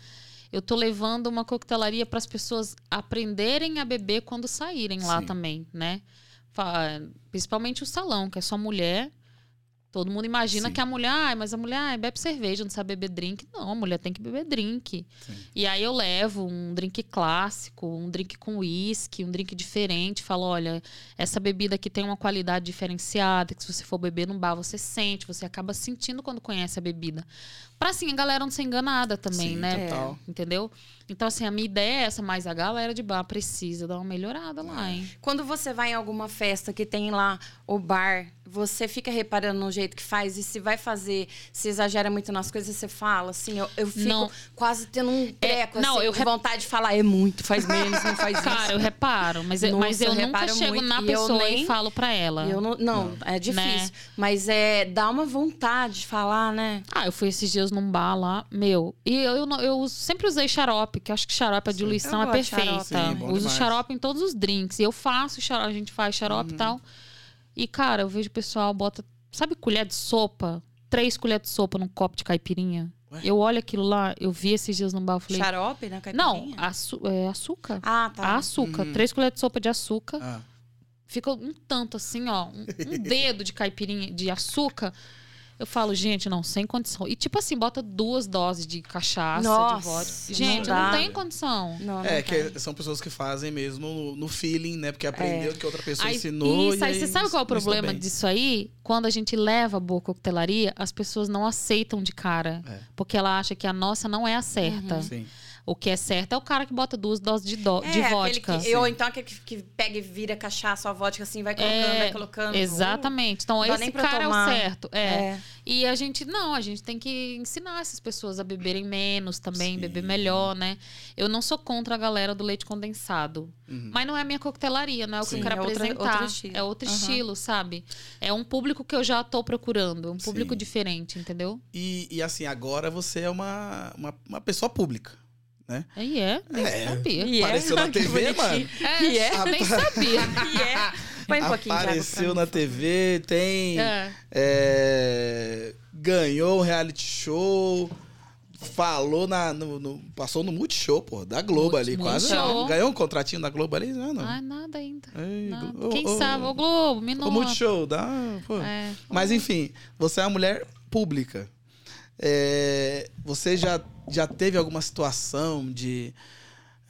eu tô levando uma coquetelaria para as pessoas aprenderem a beber quando saírem lá Sim. também, né? Principalmente o salão, que é só mulher. Todo mundo imagina Sim. que a mulher, ah, mas a mulher bebe cerveja, não sabe beber drink. Não, a mulher tem que beber drink. Sim. E aí eu levo um drink clássico, um drink com uísque, um drink diferente. Falo, olha, essa bebida aqui tem uma qualidade diferenciada, que se você for beber num bar, você sente, você acaba sentindo quando conhece a bebida. Pra assim, a galera não ser enganada também, Sim, né? total. Entendeu? Então, assim, a minha ideia é essa, mas a galera de bar precisa dar uma melhorada lá, hein? Quando você vai em alguma festa que tem lá o bar, você fica reparando no jeito que faz e se vai fazer, se exagera muito nas coisas, você fala, assim, eu, eu fico Não. quase tendo um treco, não, assim, eu de rep- vontade de falar, é muito, faz menos, não faz isso. Cara, eu reparo, mas, eu- mas Nossa, eu eu nunca reparo chego muito, na e eu pessoa nem- e falo pra ela. Eu não, não, é difícil. Né? Mas é, dá uma vontade de falar, né? Ah, eu fui esses dias num bar lá, meu. E eu, eu, não- eu sempre usei xarope, que acho que xarope, a diluição é perfeita. xarope. Sim, Uso demais. xarope em todos os drinks. E eu faço xarope, a gente faz xarope e tal. E, cara, eu vejo o pessoal bota, sabe, colher de sopa? Três colheres de sopa num copo de caipirinha. Eu olho aquilo lá, eu vi esses dias num bar, eu falei. Xarope na Não, caipirinha? açu é açúcar. Ah, tá. Açúcar. Uhum. Três colheres de sopa de açúcar. Ah, Fica um tanto assim, ó, um, um dedo de caipirinha de açúcar. Eu falo, gente, não, sem condição. E tipo assim, bota duas doses de cachaça, Nossa, de vodka. não Gente, não, dá. tem condição. Não, não é, tá. que são pessoas que fazem mesmo no, no feeling, né? Porque aprendeu que outra pessoa Aí, ensinou. isso, e aí, você sabe qual é o não problema disso aí? Quando a gente leva a boa coquetelaria, as pessoas não aceitam de cara. É. Porque ela acha que a nossa não é a certa. Uhum. Sim. O que é certo é o cara que bota duas doses de, do- É, de vodka. Que, ou então aquele que, que pega e vira cachaça ou vodka assim, vai colocando, É, vai colocando. Exatamente. Então, esse cara é o tomar. certo. É. É. E a gente, não, a gente tem que ensinar essas pessoas a beberem menos também, Sim. beber melhor, né? Eu não sou contra a galera do leite condensado. Uhum. Mas não é a minha coquetelaria, não é o que Sim. eu quero É outra- apresentar. outro estilo. É outro Aham. estilo, sabe? É um público que eu já tô procurando, um público Sim. diferente, entendeu? E, e assim, agora você é uma, uma, uma pessoa pública. Aí é, nem É. sabia. E é? Apareceu na TV, mano. É, E é? nem sabia. E é. Põe um pouquinho Apareceu na. TV, tem. É. é, ganhou um reality show. Falou na. no- no- passou no Multishow, pô, da Globo ali, quase. Ganhou um contratinho da Globo ali? Não, não. Ah, nada ainda. Ei, Nada. Glo- Quem ô, sabe? Ô, Globo, me O. Multishow, dá. Pô. É. Mas enfim, você é uma mulher pública. É, você já, já teve alguma situação de,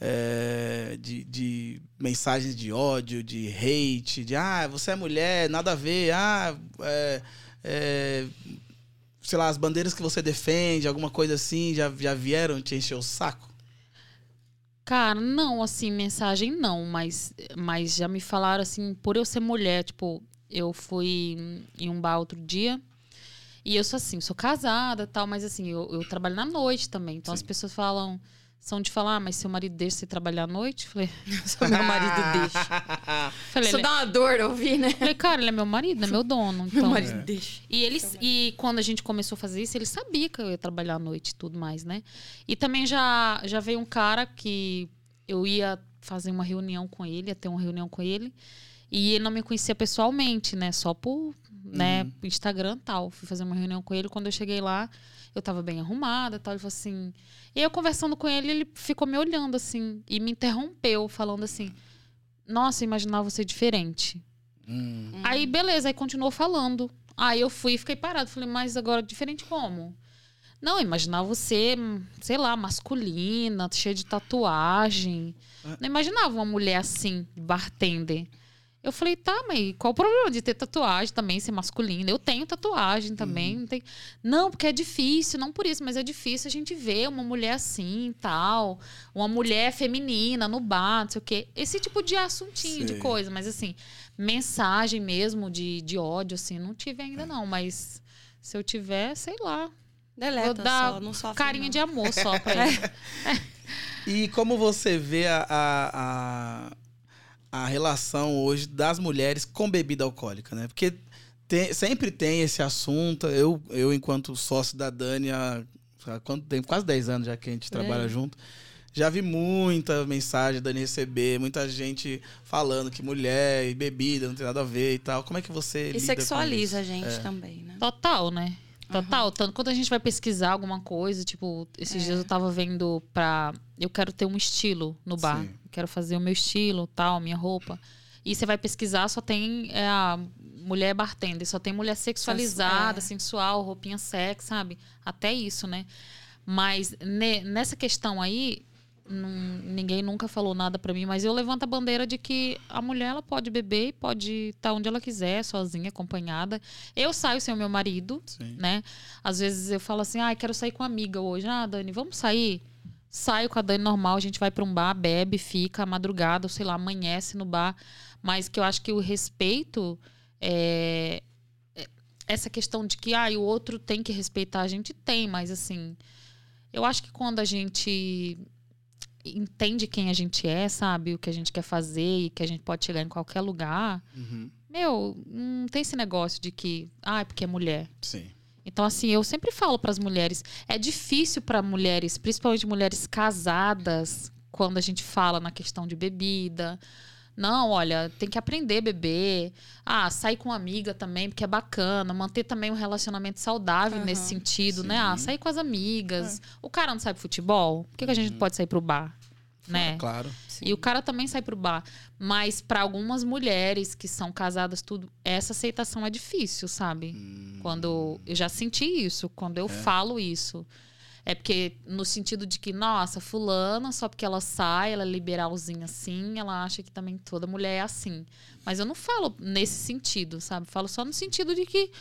é, de, de mensagens de ódio, de hate, de ah, você é mulher, nada a ver, ah, é, é, sei lá, as bandeiras que você defende, alguma coisa assim, já, já vieram te encher o saco? Cara, não, assim, mensagem não, mas, mas já me falaram assim, por eu ser mulher, tipo, eu fui em um bar outro dia E eu sou assim, sou casada tal, mas assim, eu, eu trabalho na noite também. Então as Sim. pessoas falam, são de falar, ah, mas seu marido deixa você trabalhar à noite? Falei, Só meu marido deixa. falei, Isso ele- dá uma dor ouvir, né? falei, cara, ele é meu marido, é meu dono. Meu Então, marido deixa. E eles e quando a gente começou a fazer isso, ele sabia que eu ia trabalhar à noite e tudo mais, né? E também já já veio um cara que eu ia fazer uma reunião com ele, ia ter uma reunião com ele, e ele não me conhecia pessoalmente, né? Só por, né, Instagram e tal. Fui fazer uma reunião com ele, quando eu cheguei lá, eu tava bem arrumada, e tal, ele falou assim, e aí eu conversando com ele, ele ficou me olhando assim e me interrompeu falando assim: "Nossa, eu imaginava você diferente". Hum. Aí, beleza, aí continuou falando. Aí eu fui e fiquei parado. Falei, mas agora diferente como? Não, imaginava você, sei lá, masculina, cheia de tatuagem. Não imaginava uma mulher assim, bartender. Eu falei, tá, mas qual o problema de ter tatuagem também, ser masculina? Eu tenho tatuagem também. Não, tem... não, porque é difícil, não por isso, mas é difícil a gente ver uma mulher assim e tal. Uma mulher feminina no bar, não sei o quê. Esse tipo de assuntinho, de coisa. Mas assim, mensagem mesmo de, de ódio, assim, não tive ainda não. Mas se eu tiver, sei lá. Deleta Vou dar só, não sofre carinha não. de amor só pra ele. E como você vê a, a, a, a relação hoje das mulheres com bebida alcoólica, né? Porque tem- sempre tem esse assunto. Eu, eu enquanto sócio da Dani, há, há quanto tempo? Quase 10 anos já que a gente trabalha junto. Já vi muita mensagem da Dani receber, muita gente falando que mulher e bebida não tem nada a ver e tal. Como é que você E lida sexualiza a com isso? gente É. também, né? Total, né? Total. Tanto quando a gente vai pesquisar alguma coisa, tipo, esses dias eu tava vendo pra. Eu quero ter um estilo no bar. Sim. Quero fazer o meu estilo, tal, minha roupa. E você vai pesquisar, só tem é, a mulher bartender, só tem mulher sexualizada, é. sensual, roupinha sexy, sabe? Até isso, né? Mas ne- nessa questão aí, nun- ninguém nunca falou nada pra mim, mas eu levanto a bandeira de que a mulher ela pode beber e pode estar onde ela quiser, sozinha, acompanhada. Eu saio sem o meu marido, Sim. né? Às vezes eu falo assim, ah, quero sair com uma amiga hoje. Ah, Dani, vamos sair? Saio com a Dani normal, a gente vai pra um bar, bebe, fica madrugada, ou sei lá, amanhece no bar. Mas que eu acho que o respeito é- essa questão de que ah, o outro tem que respeitar, a gente tem, mas assim, eu acho que quando a gente entende quem a gente é, sabe, o que a gente quer fazer e que a gente pode chegar em qualquer lugar, Uhum. meu, não tem esse negócio de que, ah, é porque é mulher. Sim. Então, assim, eu sempre falo para as mulheres, é difícil para mulheres, principalmente mulheres casadas, quando a gente fala na questão de bebida. Não, olha, tem que aprender a beber. Ah, sair com uma amiga também, porque é bacana. Manter também um relacionamento saudável Aham, nesse sentido, né? sim. Ah, sair com as amigas. O cara não sai pro futebol? Por que, que a gente não pode sair pro bar? Né? Claro. Sim. E o cara também sai pro bar. Mas para algumas mulheres que são casadas, tudo, essa aceitação é difícil, sabe? Hum. Quando eu já senti isso, quando eu falo isso. É porque no sentido de que, nossa, fulana, só porque ela sai, ela é liberalzinha assim, ela acha que também toda mulher é assim. Mas eu não falo nesse sentido, sabe? Falo só no sentido de que,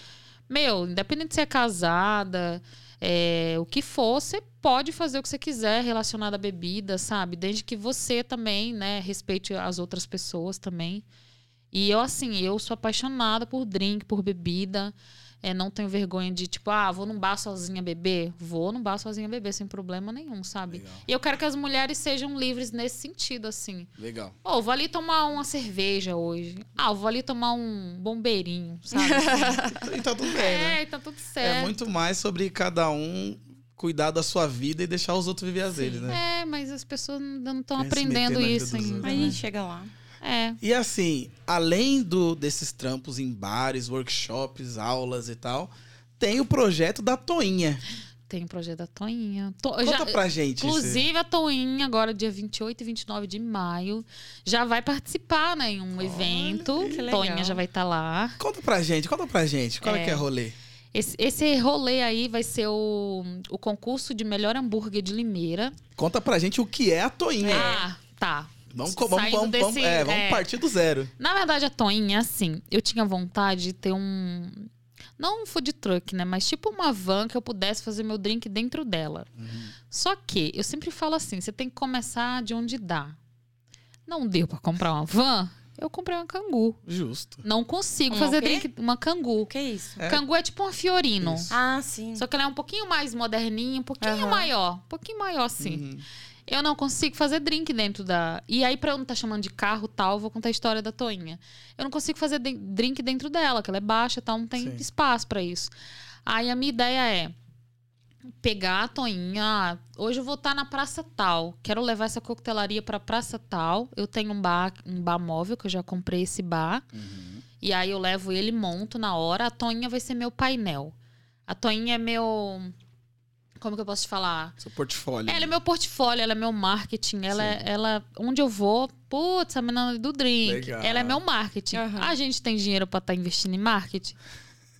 meu, independente de ser casada, é, o que for, você pode fazer o que você quiser relacionado à bebida, sabe? Desde que você também, né, respeite as outras pessoas também. E eu, assim, eu sou apaixonada por drink, por bebida. É, não tenho vergonha de, tipo, ah, vou num bar sozinha beber? Vou num bar sozinha beber, sem problema nenhum, sabe? Legal. E eu quero que as mulheres sejam livres nesse sentido, assim. Legal. Ô, vou ali tomar uma cerveja hoje. Ah, vou ali tomar um bombeirinho, sabe? Assim. E tá tudo bem, né? é, tá tudo certo. É muito mais sobre cada um cuidar da sua vida e deixar os outros viver as deles, né? É, mas as pessoas ainda não estão aprendendo isso ainda. outros. Aí a né? gente chega lá. É. E assim, além do, desses trampos em bares, workshops, aulas e tal, tem o projeto da Toinha. Tem o projeto da Toinha. To- Conta já- pra gente. Inclusive, a Toinha, agora dia 28 e 29 de maio, já vai participar né, em um evento. que legal. Toinha já vai estar lá. Conta pra gente, conta pra gente. Qual é, É. que é o rolê? Esse, esse rolê aí vai ser o, o concurso de melhor hambúrguer de Limeira. Conta pra gente o que é a Toinha. Ah, tá. Vamos, vamos, vamos, vamos- desse- é, vamos é. partir do zero. Na verdade, a Toinha, assim, eu tinha vontade de ter um. Não um food truck, né? Mas tipo uma van que eu pudesse fazer meu drink dentro dela. Só que eu sempre falo assim: você tem que começar de onde dá. Não deu pra comprar uma van, Eu comprei uma cangu. Justo. Não consigo Uma fazer drink. Uma cangu. O que é isso? É. Cangu é tipo uma Fiorino. Isso. Ah, sim. Só que ela é um pouquinho mais moderninha, um pouquinho Aham. maior. Um pouquinho maior, sim. Uhum. Eu não consigo fazer drink dentro da. E aí, pra eu não estar chamando de carro tal, eu vou contar a história da Toinha. Eu não consigo fazer de- drink dentro dela, que ela é baixa tal, não tem Sim. espaço pra isso. Aí a minha ideia é pegar a Toinha. ah, hoje eu vou estar na praça tal. Quero levar essa coquetelaria pra praça tal. Eu tenho um bar, um bar móvel, que eu já comprei esse bar. Uhum. E aí eu levo ele, monto na hora. A Toinha vai ser meu painel. A Toinha é meu. Como que eu posso te falar? Seu portfólio. Ela é meu portfólio, ela é meu marketing. Ela, é- ela onde eu vou, putz, a menina do drink. Legal. Ela é meu marketing. Aham. A gente tem dinheiro pra estar investindo em marketing?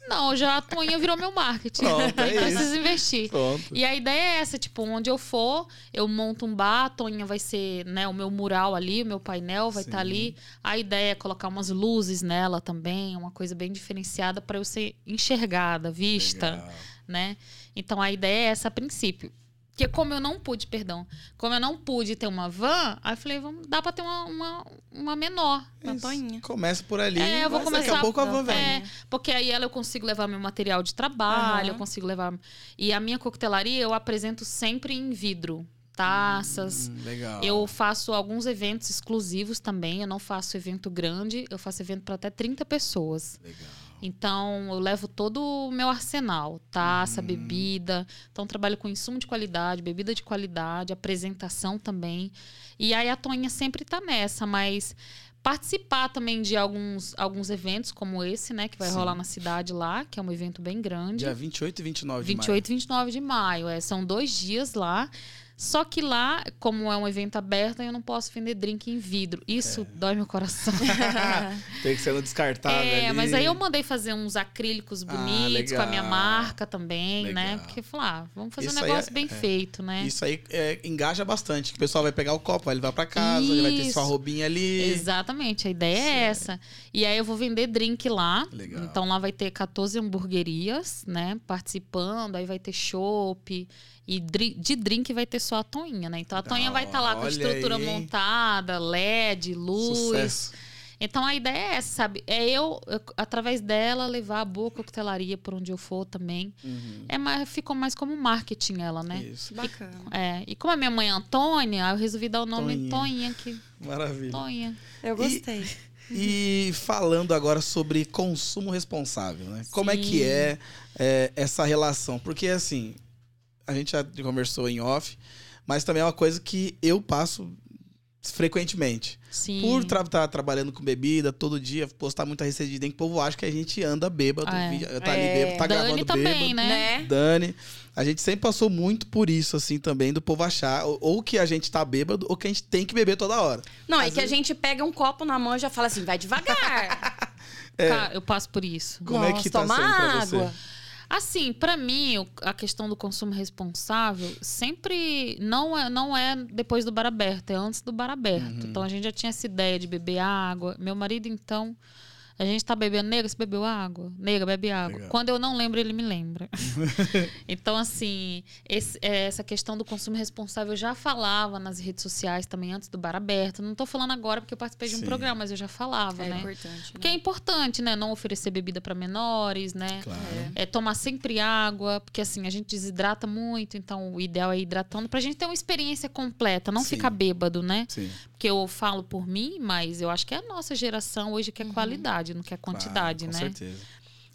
Não, já a Toinha virou meu marketing. Pronto, é preciso investir. Pronto. E a ideia é essa, tipo, onde eu for, eu monto um bar, a Toinha vai ser, né, o meu mural ali, o meu painel vai estar Sim. ali. A ideia é colocar umas luzes nela também, uma coisa bem diferenciada para eu ser enxergada, vista Legal. Né? Então a ideia é essa a princípio. Porque como eu não pude, perdão, como eu não pude ter uma van, aí eu falei, vamos, dá pra ter uma, uma, uma menor. Uma Isso. toinha. Começa por ali. É, eu vou mas Daqui começar- a pouco a van vem. É, porque aí ela eu consigo levar meu material de trabalho, Aham. eu consigo levar. E a minha coquetelaria eu apresento sempre em vidro. Taças. Hum, legal. Eu faço alguns eventos exclusivos também. Eu não faço evento grande, eu faço evento para até 30 pessoas. Legal. Então, eu levo todo o meu arsenal, taça, bebida. Então, trabalho com insumo de qualidade, bebida de qualidade, apresentação também. E aí a Toninha sempre tá nessa, mas participar também de alguns, alguns eventos como esse, né, que vai Sim. rolar na cidade lá, que é um evento bem grande. Dia 28 e 29 de 28 e 29 de maio. É, são dois dias lá. Só que lá, como é um evento aberto, eu não posso vender drink em vidro. Isso dói meu coração. Tem que ser no descartável É, ali. mas aí eu mandei fazer uns acrílicos Ah, bonitos com a minha marca também, né? Legal. Porque falar, ah, vamos fazer Isso um negócio é- bem é. feito, né? Isso aí é, engaja bastante. que O pessoal vai pegar o copo, vai levar pra casa, ele vai ter sua roubinha ali. Exatamente, a ideia é essa. E aí eu vou vender drink lá. Legal. Então lá vai ter 14 hamburguerias, né? Participando, aí vai ter chopp. E de drink vai ter só a Toinha, né? Então a Da Toinha vai estar lá com a estrutura aí, montada, LED, luz. Sucesso. Então a ideia é essa, sabe? É eu, eu, através dela, levar a boa coquetelaria por onde eu for também. Uhum. É mais, ficou mais como marketing ela, né? Isso. Bacana. É, e como a minha mãe é Antônia, eu resolvi dar o nome Toinha. Toinha aqui. Maravilha. Toinha. Eu gostei. E falando agora sobre consumo responsável, né? Como é que Sim. é, é, essa relação? Porque assim, a gente já conversou em off, mas também é uma coisa que eu passo frequentemente. Sim. Por estar trabalhando com bebida todo dia, postar muita receita de dentro, o povo acha que a gente anda bêbado, É. vi- tá ali É. bêbado, tá Dani gravando também, bêbado. né? Né? Dani. A gente sempre passou muito por isso, assim, também, do povo achar ou, ou que a gente tá bêbado ou que a gente tem que beber toda hora. Não, é Às que a vezes- gente pega um copo na mão e já fala assim, vai devagar. Cara, eu passo por isso. Como é que tá Toma sendo pra você? Assim, pra mim, a questão do consumo responsável sempre não é, não é depois do bar aberto, é antes do bar aberto. Uhum. Então a gente já tinha essa ideia de beber água. Meu marido, então, a gente tá bebendo, nega, você bebeu água? Nega, bebe água. Legal. Quando eu não lembro, ele me lembra. então, assim, esse- é, essa questão do consumo responsável eu já falava nas redes sociais também antes do bar aberto. Não tô falando agora porque eu participei de um Sim. programa, mas eu já falava, É né? importante. Porque é importante, né? Não oferecer bebida para menores, né? Claro. É, tomar sempre água, porque assim, a gente desidrata muito, então o ideal é ir hidratando pra gente ter uma experiência completa, não Sim. ficar bêbado, né? Sim. Porque eu falo por mim, mas eu acho que é a nossa geração hoje quer qualidade, não quer quantidade, Claro, né? Com certeza.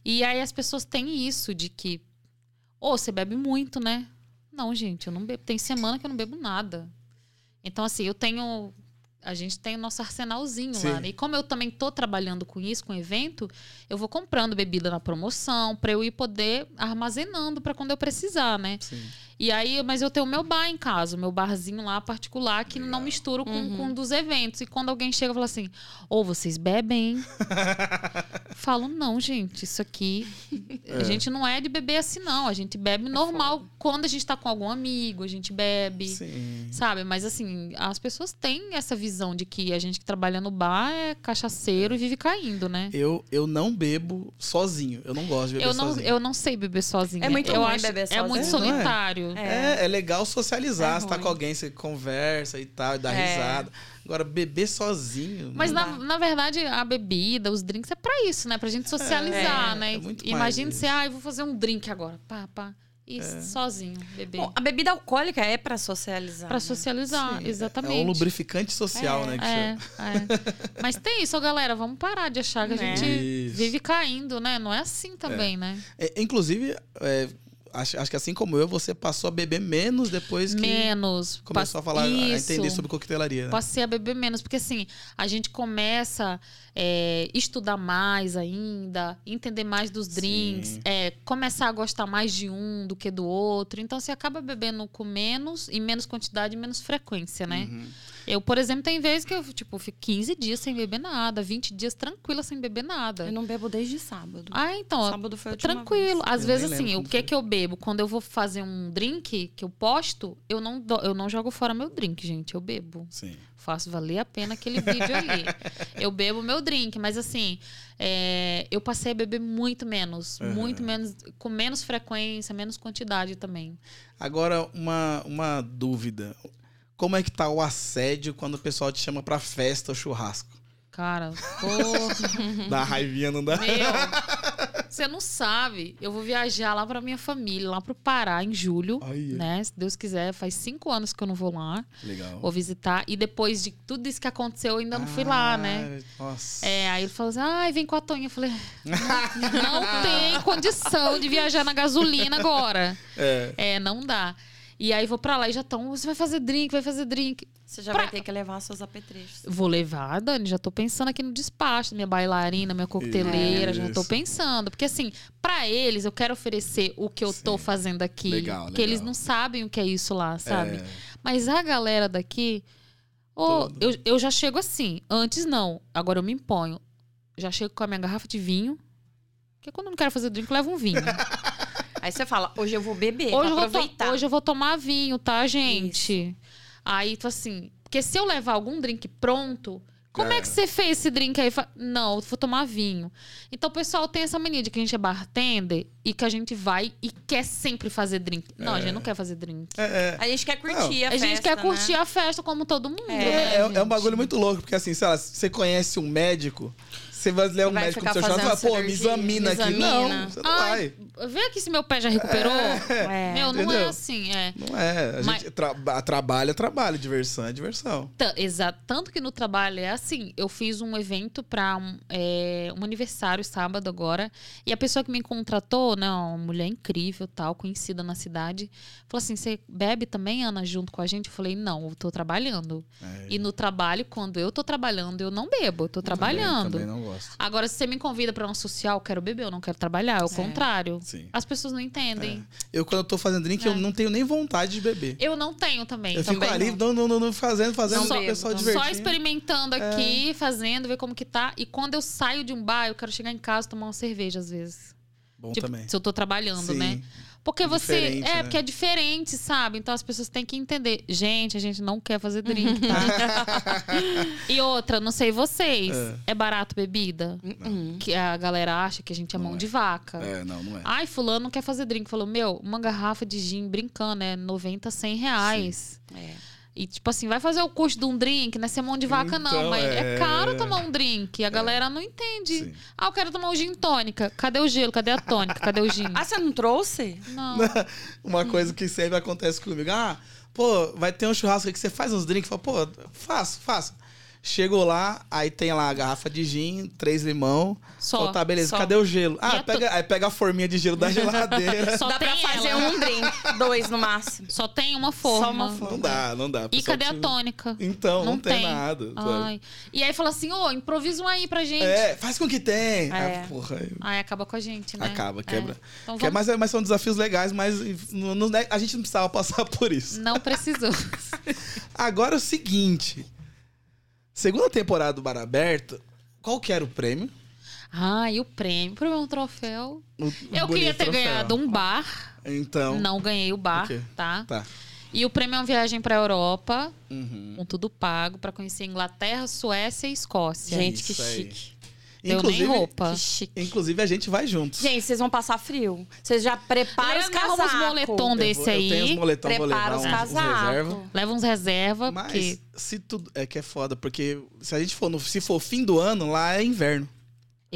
E aí as pessoas têm isso de que, ou você bebe muito, né? Não, gente, eu não bebo. Tem semana que eu não bebo nada. Então, assim, eu tenho. A gente tem o nosso arsenalzinho Sim. lá. né? E como eu também tô trabalhando com isso, com evento, eu vou comprando bebida na promoção para eu ir poder armazenando para quando eu precisar, né? Sim. E aí, mas eu tenho o meu bar em casa, o meu barzinho lá particular, que não misturo com, Uhum. com um dos eventos. E quando alguém chega e fala assim, ou vocês bebem? Falo, não, gente, isso aqui. A gente não é de beber assim, não. A gente bebe normal. Quando a gente tá com algum amigo, a gente bebe. Sim. Sabe? Mas assim, as pessoas têm essa visão de que a gente que trabalha no bar é cachaceiro e vive caindo, né? Eu, eu não bebo sozinho. Eu não gosto de beber Eu não, sozinho. eu não sei beber sozinha. É muito eu ruim acho, beber É sozinho. muito É, é? solitário. Sério. É, é legal socializar. É você tá com alguém, você conversa e tal, e dá É. risada. Agora, beber sozinho. Mas na, na verdade, a bebida, os drinks é pra isso, né? Pra gente socializar, É, né? é muito Imagina isso. você, ah, eu vou fazer um drink agora. Pá, pá. E É. sozinho, beber. Bom, a bebida alcoólica é pra socializar. pra né? socializar, Sim, exatamente. É um lubrificante social, É, né? Que É, chama. é. Mas tem isso, galera. Vamos parar de achar que a gente Isso. vive caindo, né? Não é assim também, né? É, inclusive, é, acho, acho que assim como eu, você passou a beber menos depois que Menos. começou a falar, a Isso. entender sobre coquetelaria. Né? Passei a beber menos, porque assim, a gente começa é, estudar mais ainda, entender mais dos drinks, é, começar a gostar mais de um do que do outro. Então você acaba bebendo com menos, em menos quantidade e menos frequência, né? Uhum. Eu, por exemplo, tem vezes que eu, tipo, fico 15 dias sem beber nada, 20 dias tranquila sem beber nada. Eu não bebo desde sábado. Ah, então, sábado foi a última Tranquilo. vez. Às Eu vezes, assim, o que foi. que eu bebo? Quando eu vou fazer um drink que eu posto, eu não, do- eu não jogo fora meu drink, gente. Eu bebo. Sim. Faço valer a pena aquele vídeo ali. Eu bebo meu drink, mas assim, é, eu passei a beber muito menos. Aham. Muito menos, com menos frequência, menos quantidade também. Agora, uma, uma dúvida. Como é que tá o assédio quando o pessoal te chama pra festa ou churrasco? Cara, pô, Dá raivinha, não dá? meu, você não sabe. Eu vou viajar lá pra minha família, lá pro Pará, em julho. Olha. Né? Se Deus quiser, faz cinco anos que eu não vou lá. Legal. Vou visitar. E depois de tudo isso que aconteceu, eu ainda não fui lá, né? Ah, Nossa. É, aí ele falou assim: ai, vem com a Tonha. Eu falei: não, não tem condição de viajar na gasolina agora. É. É, não dá. E aí vou pra lá e já estão, você vai fazer drink, vai fazer drink. Você já Pra- vai ter que levar seus apetrechos. Vou levar, Dani, já tô pensando aqui no despacho, minha bailarina, minha coqueteleira, já tô Isso. pensando. Porque assim, pra eles eu quero oferecer o que eu tô Sim. fazendo aqui. Legal, Porque eles legal. não sabem o que é isso lá, sabe? É. Mas a galera daqui, Todo. eu, eu já chego assim. Antes não, agora eu me imponho. Já chego com a minha garrafa de vinho. Porque quando eu não quero fazer drink, eu levo um vinho. Aí você fala, hoje eu vou beber, hoje, vou aproveitar. hoje eu vou tomar vinho, tá, gente? Aí, tipo assim, porque se eu levar algum drink pronto, como é, É. que você fez esse drink aí? Não, eu vou tomar vinho. Então o pessoal tem essa mania de que a gente é bartender e que a gente vai e quer sempre fazer drink. Não, a gente não quer fazer drink. É, é. A gente quer curtir Não, a A festa, gente quer curtir né? a festa como todo mundo. É, né, É, é, é um gente? bagulho muito louco, porque assim, sei lá, se você conhece um médico, você vai levar um Vai médico pro seu churrasco e fala, pô, me examina me aqui. examina. Não, você não Ai, vai. vê aqui se meu pé já recuperou. É. Meu, não é assim, é. Não é. A Mas- gente tra trabalha, trabalho, diversão é diversão. Exato. Tanto que no trabalho é assim. Eu fiz um evento para um, é, um aniversário sábado agora. E a pessoa que me contratou, né, uma mulher incrível, tal, conhecida na cidade, falou assim: Você bebe também, Ana, junto com a gente? Eu falei: Não, eu tô trabalhando. É, E no trabalho, quando eu tô trabalhando, eu não bebo, eu tô trabalhando. Também, também não gosto. Agora, se você me convida para uma social, eu quero beber, eu não quero trabalhar. É o É. contrário. Sim. As pessoas não entendem. Eu, quando eu tô fazendo drink, eu É. não tenho nem vontade de beber. Eu não tenho também. Eu fico também ali, não. não, não, não, fazendo, fazendo, Não só bebo, pessoal não. divertindo. Só experimentando aqui, fazendo, ver como que tá. E quando eu saio de um bar, eu quero chegar em casa e tomar uma cerveja, às vezes. Bom Tipo, também. se eu tô trabalhando, Sim. né? Porque você. Diferente, É, né? porque é diferente, sabe? Então as pessoas têm que entender. Gente, a gente não quer fazer drink, tá? e outra, não sei vocês. É. É, barato bebida? Uhum. Que a galera acha que a gente é Não mão é. de vaca. É, não, não é. Ai, fulano não quer fazer drink. Falou, meu, uma garrafa de gin brincando é 90, 100 reais. É. E, tipo assim, vai fazer o custo de um drink, não é ser mão de vaca, não. Então, Mas é... é- caro tomar um drink. A galera não entende. Sim. Ah, eu quero tomar um gin tônica. Cadê o gelo? Cadê a tônica? Cadê o gin? Ah, você não trouxe? Não. Uma coisa que sempre acontece comigo. Ah, pô, vai ter um churrasco aí que você faz uns drinks. Fala, pô, faço, faço. Chegou lá, aí tem lá a garrafa de gin, três limão. Só, tá, beleza, só. cadê o gelo? Ah, a pega, aí pega a forminha de gelo da geladeira. Só Dá tem pra fazer ela. um drink, dois no máximo. Só tem uma forma. Só uma forma. não dá, não dá. E cadê a precisa- tônica? Então, não, Não tem, tem. nada. E aí fala assim, ô, improvisa um aí pra gente. É, faz com o que tem. É. Ah, porra, aí Aí acaba com a gente, né? acaba, É. quebra. Então Que é- vamos... mas, mas são desafios legais, mas não- não- a gente não precisava passar por isso. Não precisou. Agora é o seguinte. Segunda temporada do Bar Aberto, qual que era o prêmio? ah, e o prêmio? O prêmio é um troféu. Eu queria ter troféu. ganhado um bar. Então, Não ganhei o bar, Ok. tá? tá. E o prêmio é uma viagem pra Europa, Uhum. com tudo pago, pra conhecer Inglaterra, Suécia e Escócia. Gente, que Isso aí. chique. Eu Inclusive- nem roupa. Que chique. Inclusive, a gente vai juntos. Gente, vocês vão passar frio. Vocês já preparam os Leva uns casacos. moletom Eu desse vou- eu tenho os aí. moletão, vou Prepara levar os casacos. Leva uns reserva, Mas porque se tudo. É que é foda, porque se a gente for no, se for fim do ano, lá é inverno.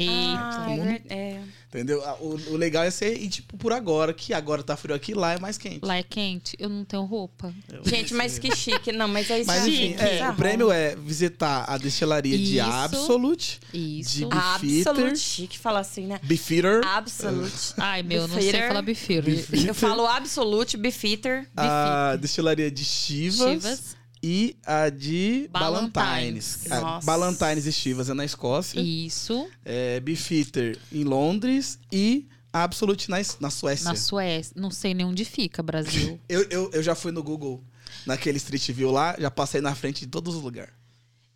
Ah, é mundo- é. Entendeu? Ah, O, o legal é ser ir, tipo, por agora, que agora tá frio aqui, lá é mais quente. Lá é quente, eu não tenho roupa. Eu- Gente, mas que chique. Não, mas é isso Mas aí. enfim, é, o prêmio é visitar a destilaria de Isso. Absolute, Isso. De- Absolute chique falar assim, né? Beefeater, Absolute. Ai, meu, eu não sei Beefeater. falar bifeiro. Beef- Eu falo Absolute Beefeater. a destilaria de Chivas, Chivas. E a de Ballantines. Ballantines. Nossa. Ballantines e Chivas é na Escócia, Isso. é, Beefeater em Londres e Absolute na, na Suécia. Na Suécia. Não sei nem onde fica, Brasil. Eu, eu, eu já fui no Google, naquele Street View lá, já passei na frente de todos os lugares.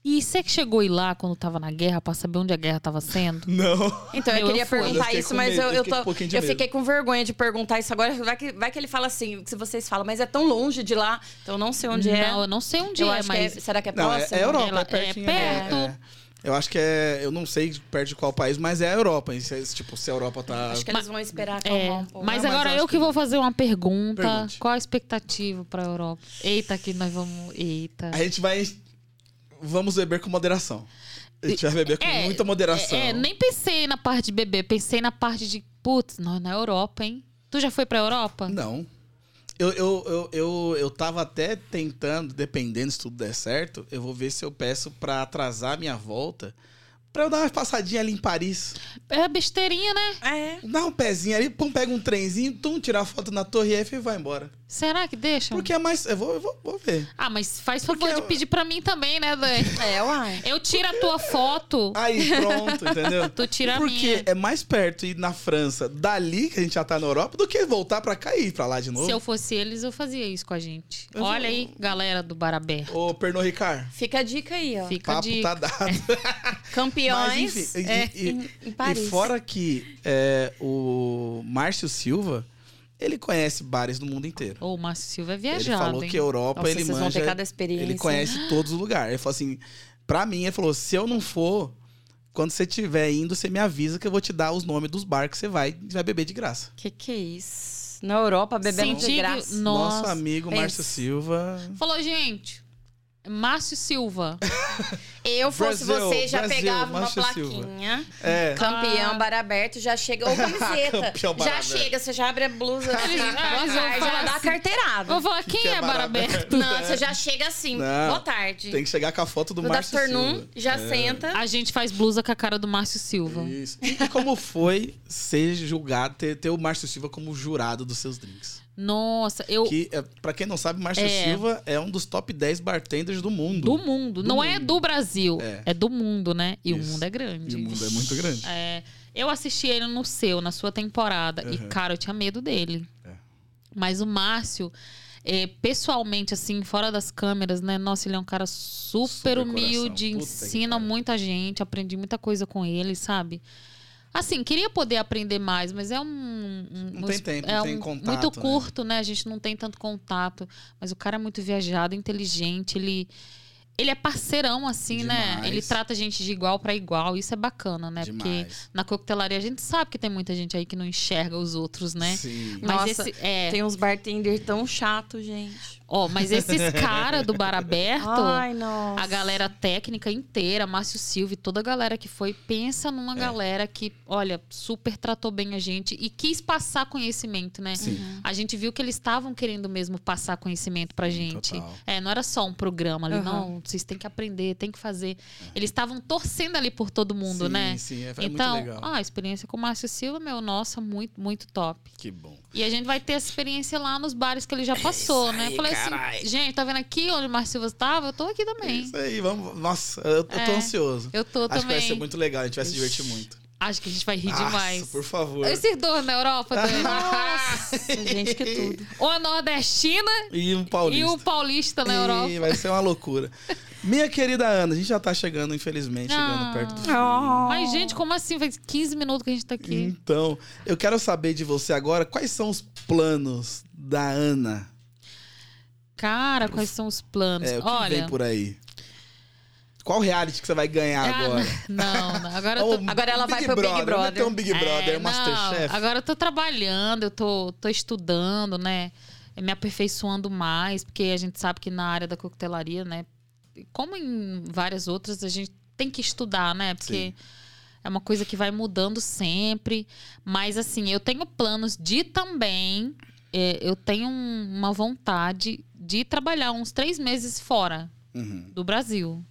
E você que chegou aí lá quando tava na guerra pra saber onde a guerra tava sendo? Não. Então, eu Eu queria fui. Eu perguntar fiquei isso, mas medo, eu, eu eu, fiquei com tô, um eu fiquei com vergonha de perguntar isso agora. Vai que, vai que ele fala assim, se vocês falam, mas é tão longe de lá, então eu não sei onde é. Não, eu não sei onde eu é, acho mas. que é, será que é Não, é, próximo? é Europa, Ela- é pertinho. é perto. é. Eu acho que é. Eu não sei perto de qual país, mas é a Europa. E se- Tipo, se a Europa tá. Acho que eles vão esperar É, um pouco. mas Não, mas agora eu eu, que que- vou fazer uma pergunta. Pergunte. Qual a expectativa pra Europa? Eita, que nós vamos. Eita. A gente vai. Vamos beber com moderação. A gente vai beber com É, muita moderação. É, é, nem pensei na parte de bebê, pensei na parte de. Putz, nós na Europa, hein? Tu já foi pra Europa? Não. Eu, eu, eu, eu, eu tava até tentando, dependendo se tudo der certo, eu vou ver se eu peço pra atrasar minha volta. Pra eu dar uma passadinha ali em Paris. É besteirinha, né? É. Dar um pezinho ali, pum, pega um trenzinho, tum, tirar foto na Torre Eiffel e vai embora. Será que deixam? Porque é mais. Eu vou, eu vou, vou ver. Ah, mas faz favor Porque de eu- pedir pra mim também, né, Dani? É, uai. Eu tiro a tua foto, Aí, pronto, entendeu? tu tira a Porque minha. é mais perto ir na França, dali que a gente já tá na Europa, do que voltar pra cá e ir pra lá de novo. Se eu fosse eles, eu fazia isso com a gente. Eu Olha vou- aí, galera do Bar Aberto. Ô, Pernod Ricard, Fica a dica aí, ó. Fica a papo dica. tá dado. Campeões Mas, enfim, e- é, e- em, em E Paris. fora que é, o Márcio Silva, ele conhece bares no mundo inteiro. Ô, o Márcio Silva é Ele viajado, falou hein? que a Europa, Nossa, ele vocês vão manja... ter cada experiência. Ele conhece todos os lugares. Ele falou assim, pra mim, ele falou, se eu não for, quando você estiver indo, você me avisa que eu vou te dar os nomes dos bares que você vai e vai beber de graça. Que que é isso? Na Europa, bebendo de Senti que- graça. Nossa, Nosso amigo pensa. Márcio Silva... Falou, gente, Márcio Silva. Eu fosse Brasil, você, já Brasil, pegava uma Márcio Silva. plaquinha. É, Campeão, Ah. bar aberto, já chega. Ou camiseta. Campeão, bar já chega, você já abre a blusa. Assim, boa tarde, já dá a assim, carteirada. Vou falar, quem que é é Bar Bar Aberto? Não, você já chega assim. Não, boa tarde. tem que chegar com a foto do Good Márcio Silva. já É. senta. A gente faz blusa com a cara do Márcio Silva. Isso. E como foi ser julgado, ter, ter o Márcio Silva como jurado dos seus drinks? Nossa, eu. Que, é, pra quem não sabe, Márcio É. Silva é um dos top 10 bartenders do mundo. Do mundo. Do não é mundo. do Brasil. É. É. do mundo, né? E o Isso. mundo é grande. E o mundo é muito grande. É, eu assisti ele no seu, na sua temporada. E, Uhum. cara, eu tinha medo dele. É. Mas o Márcio, é, pessoalmente, assim, fora das câmeras, né? Nossa, ele é um cara super, Super humilde, ensina muita gente, aprendi muita coisa com ele, sabe? Assim, queria poder aprender mais, mas é um. um- Não um tem tempo, é não tem um- contato, Muito né? curto, né? A gente não tem tanto contato. Mas o cara é muito viajado, inteligente, ele. Ele é parceirão, assim, né? Demais. Ele trata a gente de igual para igual. Isso é bacana, né? Porque Demais. na coquetelaria a gente sabe que tem muita gente aí que não enxerga os outros, né? Sim. Mas Nossa, esse. É, Tem uns bartender tão chato, gente. Ó, mas esses caras do bar aberto. Ai. A galera técnica inteira, Márcio Silva e toda a galera que foi, pensa numa É. galera que, olha, super tratou bem a gente e quis passar conhecimento, né? Sim. A gente viu que eles estavam querendo mesmo passar conhecimento pra gente. Total. É, não era só um programa ali, Uhum. não. Vocês têm que aprender, tem que fazer. Eles estavam torcendo ali por todo mundo, sim, né? Sim, é, é então, muito legal. ah, a experiência com o Márcio Silva, meu, nossa, muito, muito top. Que bom. E a gente vai ter essa experiência lá nos bares que ele já passou, né? aí, Falei carai. assim, gente, tá vendo aqui onde o Márcio Silva estava? Eu tô aqui também. Isso aí, vamos. Nossa, eu, eu tô É. ansioso. Eu tô Acho que também. vai ser muito legal, a gente vai se divertir muito. Acho que a gente vai rir Nossa, demais. por favor. Esses dois na Europa, Dani. Nossa, gente, que tudo. Ou a nordestina E um paulista. e o paulista na Ih, Europa. vai ser uma loucura. Minha querida Ana, a gente já tá chegando, infelizmente, chegando Ah. perto do fim. Mas, gente, como assim? Faz 15 minutos que a gente tá aqui. Então, eu quero saber de você agora quais são os planos da Ana. Cara, quais são os planos? É, o que Olha, vem por aí? Qual reality que você vai ganhar Ah, agora? Não, não. Agora tô. Um Agora ela vai pro Big Não é Brother. um Big Brother, É, um Masterchef. agora eu tô trabalhando, eu tô, tô estudando, né? Me aperfeiçoando mais, porque a gente sabe que na área da coquetelaria, né? Como em várias outras, a gente tem que estudar, né? Porque Sim. é uma coisa que vai mudando sempre. Mas, assim, eu tenho planos de também. é, eu tenho um- uma vontade de trabalhar uns três meses fora Uhum. do Brasil.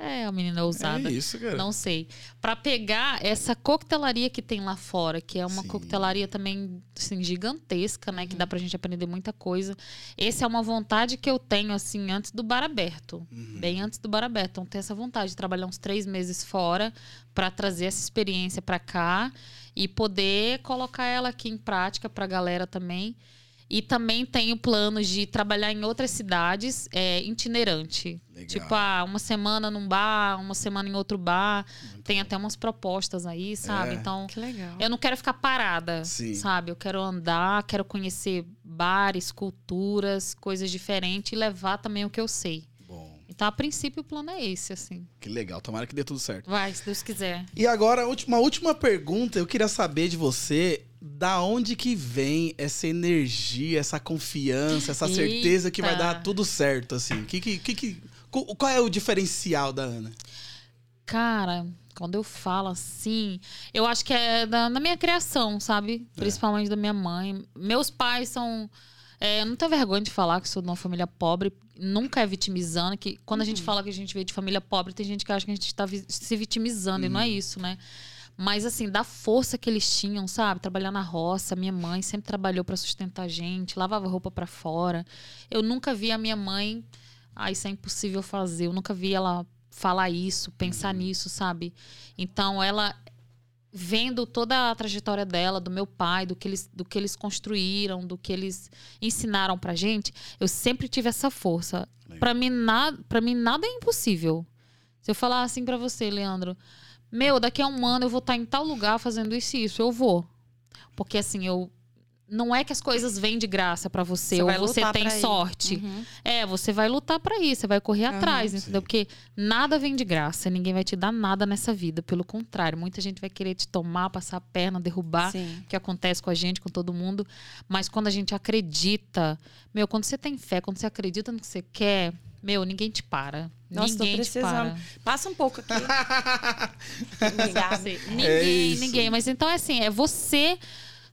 É, a menina ousada. É isso, cara. Não sei. Pra pegar essa coquetelaria que tem lá fora, que é uma Sim. coquetelaria também assim, gigantesca, né? Que Uhum. dá pra gente aprender muita coisa. Essa é uma vontade que eu tenho, assim, antes do bar aberto. Uhum. Bem antes do bar aberto. Então, tenho essa vontade de trabalhar uns três meses fora pra trazer essa experiência pra cá e poder colocar ela aqui em prática pra galera também. E também tenho planos de trabalhar em outras cidades é, itinerante. Legal. Tipo, ah, uma semana num bar, uma semana em outro bar. Tem até umas propostas aí, sabe? É. Então, Que legal. eu não quero ficar parada, Sim. sabe? Eu quero andar, quero conhecer bares, culturas, coisas diferentes e levar também o que eu sei. Bom, Então, a princípio, o plano é esse, assim. que legal. Tomara que dê tudo certo. Vai, se Deus quiser. E agora, uma última pergunta. Eu queria saber de você da onde que vem essa energia, essa confiança, essa certeza que vai Eita. dar tudo certo, assim. Que, que, que, qual é o diferencial da Ana? Cara, quando eu falo assim, eu acho que é da, na minha criação, sabe? Principalmente da minha mãe. Meus pais são. É, eu não tenho vergonha de falar que sou de uma família pobre, nunca é vitimizando. Que quando a gente fala que a gente veio de família pobre, tem gente que acha que a gente está se vitimizando, e não é isso, né? Mas assim, da força que eles tinham, sabe? Trabalhar na roça, minha mãe sempre trabalhou para sustentar a gente, lavava roupa para fora. Eu nunca vi a minha mãe, ah, isso é impossível fazer. Eu nunca vi ela falar isso, pensar nisso, sabe? Então ela vendo toda a trajetória dela, do meu pai, do que eles, do que eles construíram, do que eles ensinaram pra gente, eu sempre tive essa força. Pra mim nada, para mim nada é impossível. Se eu falar assim pra você, Leandro, meu, daqui a um ano eu vou estar em tal lugar fazendo isso e isso, eu vou. Porque assim, eu não é que as coisas vêm de graça pra você, Você ou você tem sorte. Uhum. É, você vai lutar pra isso, você vai correr Aham. atrás, Sim. entendeu? Porque nada vem de graça, ninguém vai te dar nada nessa vida. Pelo contrário, muita gente vai querer te tomar, passar a perna, derrubar, Sim. que acontece com a gente, com todo mundo. Mas quando a gente acredita, meu, quando você tem fé, quando você acredita no que você quer, meu, ninguém te para. Nossa, tô ninguém te precisando. para. Passa um pouco aqui. Ninguém, É isso. ninguém. Mas então é assim, é você,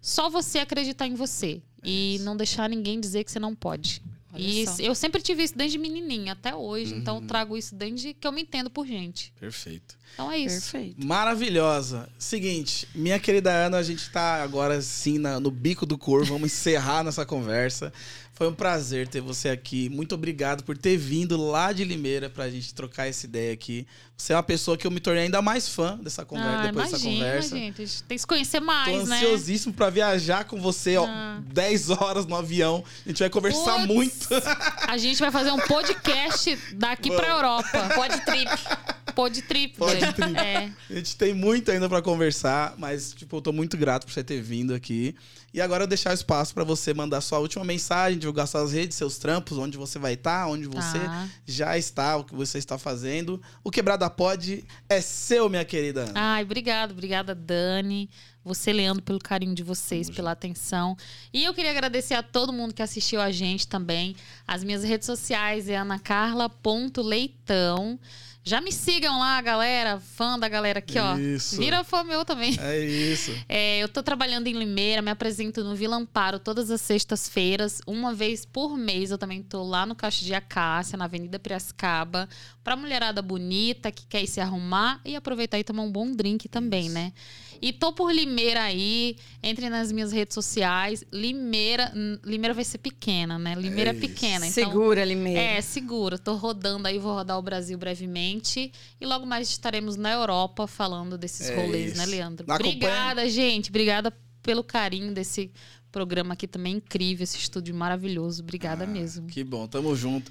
só você acreditar em você. e não deixar ninguém dizer que você não pode. Olha E só. isso- eu sempre tive isso desde menininha até hoje. Então Uhum. eu trago isso desde que eu me entendo por gente. Perfeito. Então é isso. Perfeito. Maravilhosa. Seguinte, minha querida Ana, a gente tá agora sim na- no bico do corvo. Vamos encerrar nossa conversa. Foi um prazer ter você aqui. Muito obrigado por ter vindo lá de Limeira pra gente trocar essa ideia aqui. Você é uma pessoa que eu me tornei ainda mais fã dessa conversa, Ah, depois dessa imagina, conversa. gente. A gente tem que se conhecer Tô mais, né? ansiosíssimo pra viajar com você, ó. Ah. 10 horas no avião. A gente vai conversar Putz. muito. A gente vai fazer um podcast daqui pra Europa. Pode trip. Pod trip. Pod velho. trip. É. A gente tem muito ainda pra conversar, mas, tipo, eu tô muito grato por você ter vindo aqui. E agora eu deixar o espaço pra você mandar sua última mensagem, divulgar suas redes, seus trampos, onde você vai estar, onde você Tá. já está, o que você está fazendo. O Quebrada Pod é seu, minha querida Ana. Ai, obrigado, obrigada, Dani. Você, Leandro, pelo carinho de vocês, pela atenção. E eu queria agradecer a todo mundo que assistiu a gente também. As minhas redes sociais é anacarla.leitão. Já me sigam lá, galera. Fã da galera aqui, ó. Isso. Vira fã meu também. É isso. É, eu tô trabalhando em Limeira, me apresento no Vila Amparo todas as sextas-feiras, uma vez por mês. Eu também tô lá no Caixa de Acácia, na Avenida Piracicaba, pra mulherada bonita que quer ir se arrumar e aproveitar e tomar um bom drink também, né? E tô por Limeira aí, entre nas minhas redes sociais. Limeira, Limeira vai ser pequena, né? Limeira é, É pequena, então Segura ali mesmo. é, seguro. Tô rodando aí, vou rodar o Brasil brevemente. E logo mais estaremos na Europa falando desses É rolês, isso. né, Leandro? Acompanha- Obrigada, gente. Obrigada pelo carinho desse programa aqui também incrível, esse estúdio maravilhoso. Obrigada Ah, mesmo. Que bom, tamo junto.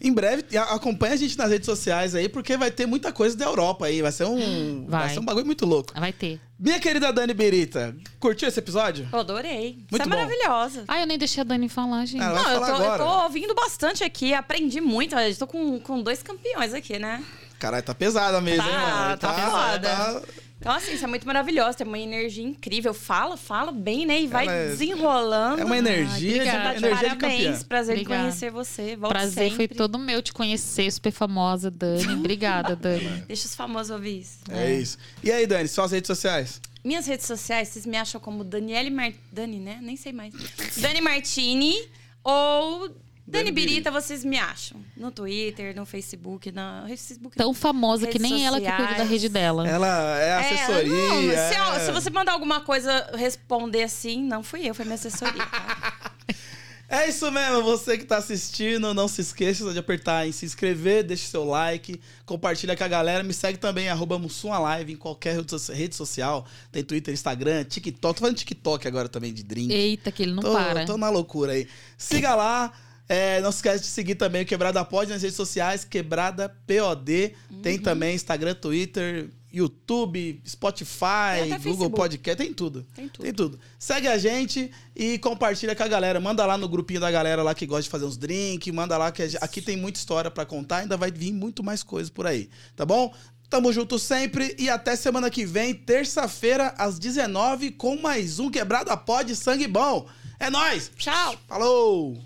Em breve, acompanha a gente nas redes sociais aí, porque vai ter muita coisa da Europa aí. Vai ser um, vai. Vai. ser um bagulho muito louco. Vai ter. Minha querida Dani Berita, curtiu esse episódio? Eu adorei. Muito Você é bom. maravilhosa. Ah, eu nem deixei a Dani falar, gente. Ah, Não, eu tô, eu tô ouvindo bastante aqui, aprendi muito. Eu tô com, com dois campeões aqui, né? Caralho, tá pesada mesa, Tá, hein, mano? tá foda. Então, assim, você é muito maravilhosa, tem uma energia incrível. Fala, fala bem, né? E vai Ela é- desenrolando. É uma energia, de, obrigada. energia de Parabéns, campeã. prazer em conhecer você. Volte Prazer foi sempre. todo meu te conhecer, super famosa, Dani. Obrigada, Dani. Deixa os famosos ouvir isso. É isso. E aí, Dani, suas redes sociais? Minhas redes sociais, vocês me acham como Daniele Mar... Dani, né? Nem sei mais. Dani Martini ou Dani, Dani Birita, vocês me acham. No Twitter, no Facebook, no Facebook. Tão famosa que nem ela que cuida da sociais. rede dela. Ela é assessoria. não, se, é- se você mandar alguma coisa responder assim, não fui eu, foi minha assessoria. tá? É isso mesmo, você que tá assistindo, não se esqueça de apertar em se inscrever, deixe seu like, compartilha com a galera, me segue também, arroba Mussum Live em qualquer rede social, tem Twitter, Instagram, TikTok, tô fazendo TikTok agora também de drink. Eita, que ele não tô, para. tô na loucura aí. Siga lá, é, não se esquece de seguir também o Quebrada Pod nas redes sociais, Quebrada POD, tem Uhum. também Instagram, Twitter, YouTube, Spotify, Tem Google Facebook. Podcast, tem tudo. Tem tudo. Tem tudo. Segue a gente e compartilha com a galera. Manda lá no grupinho da galera lá que gosta de fazer uns drinks. Manda lá que aqui tem muita história pra contar. Ainda vai vir muito mais coisas por aí. Tá bom? Tamo junto sempre e até semana que vem, terça-feira, às 19 com mais um Quebrada Pod Sangue Bom. É nóis! Tchau! Falou!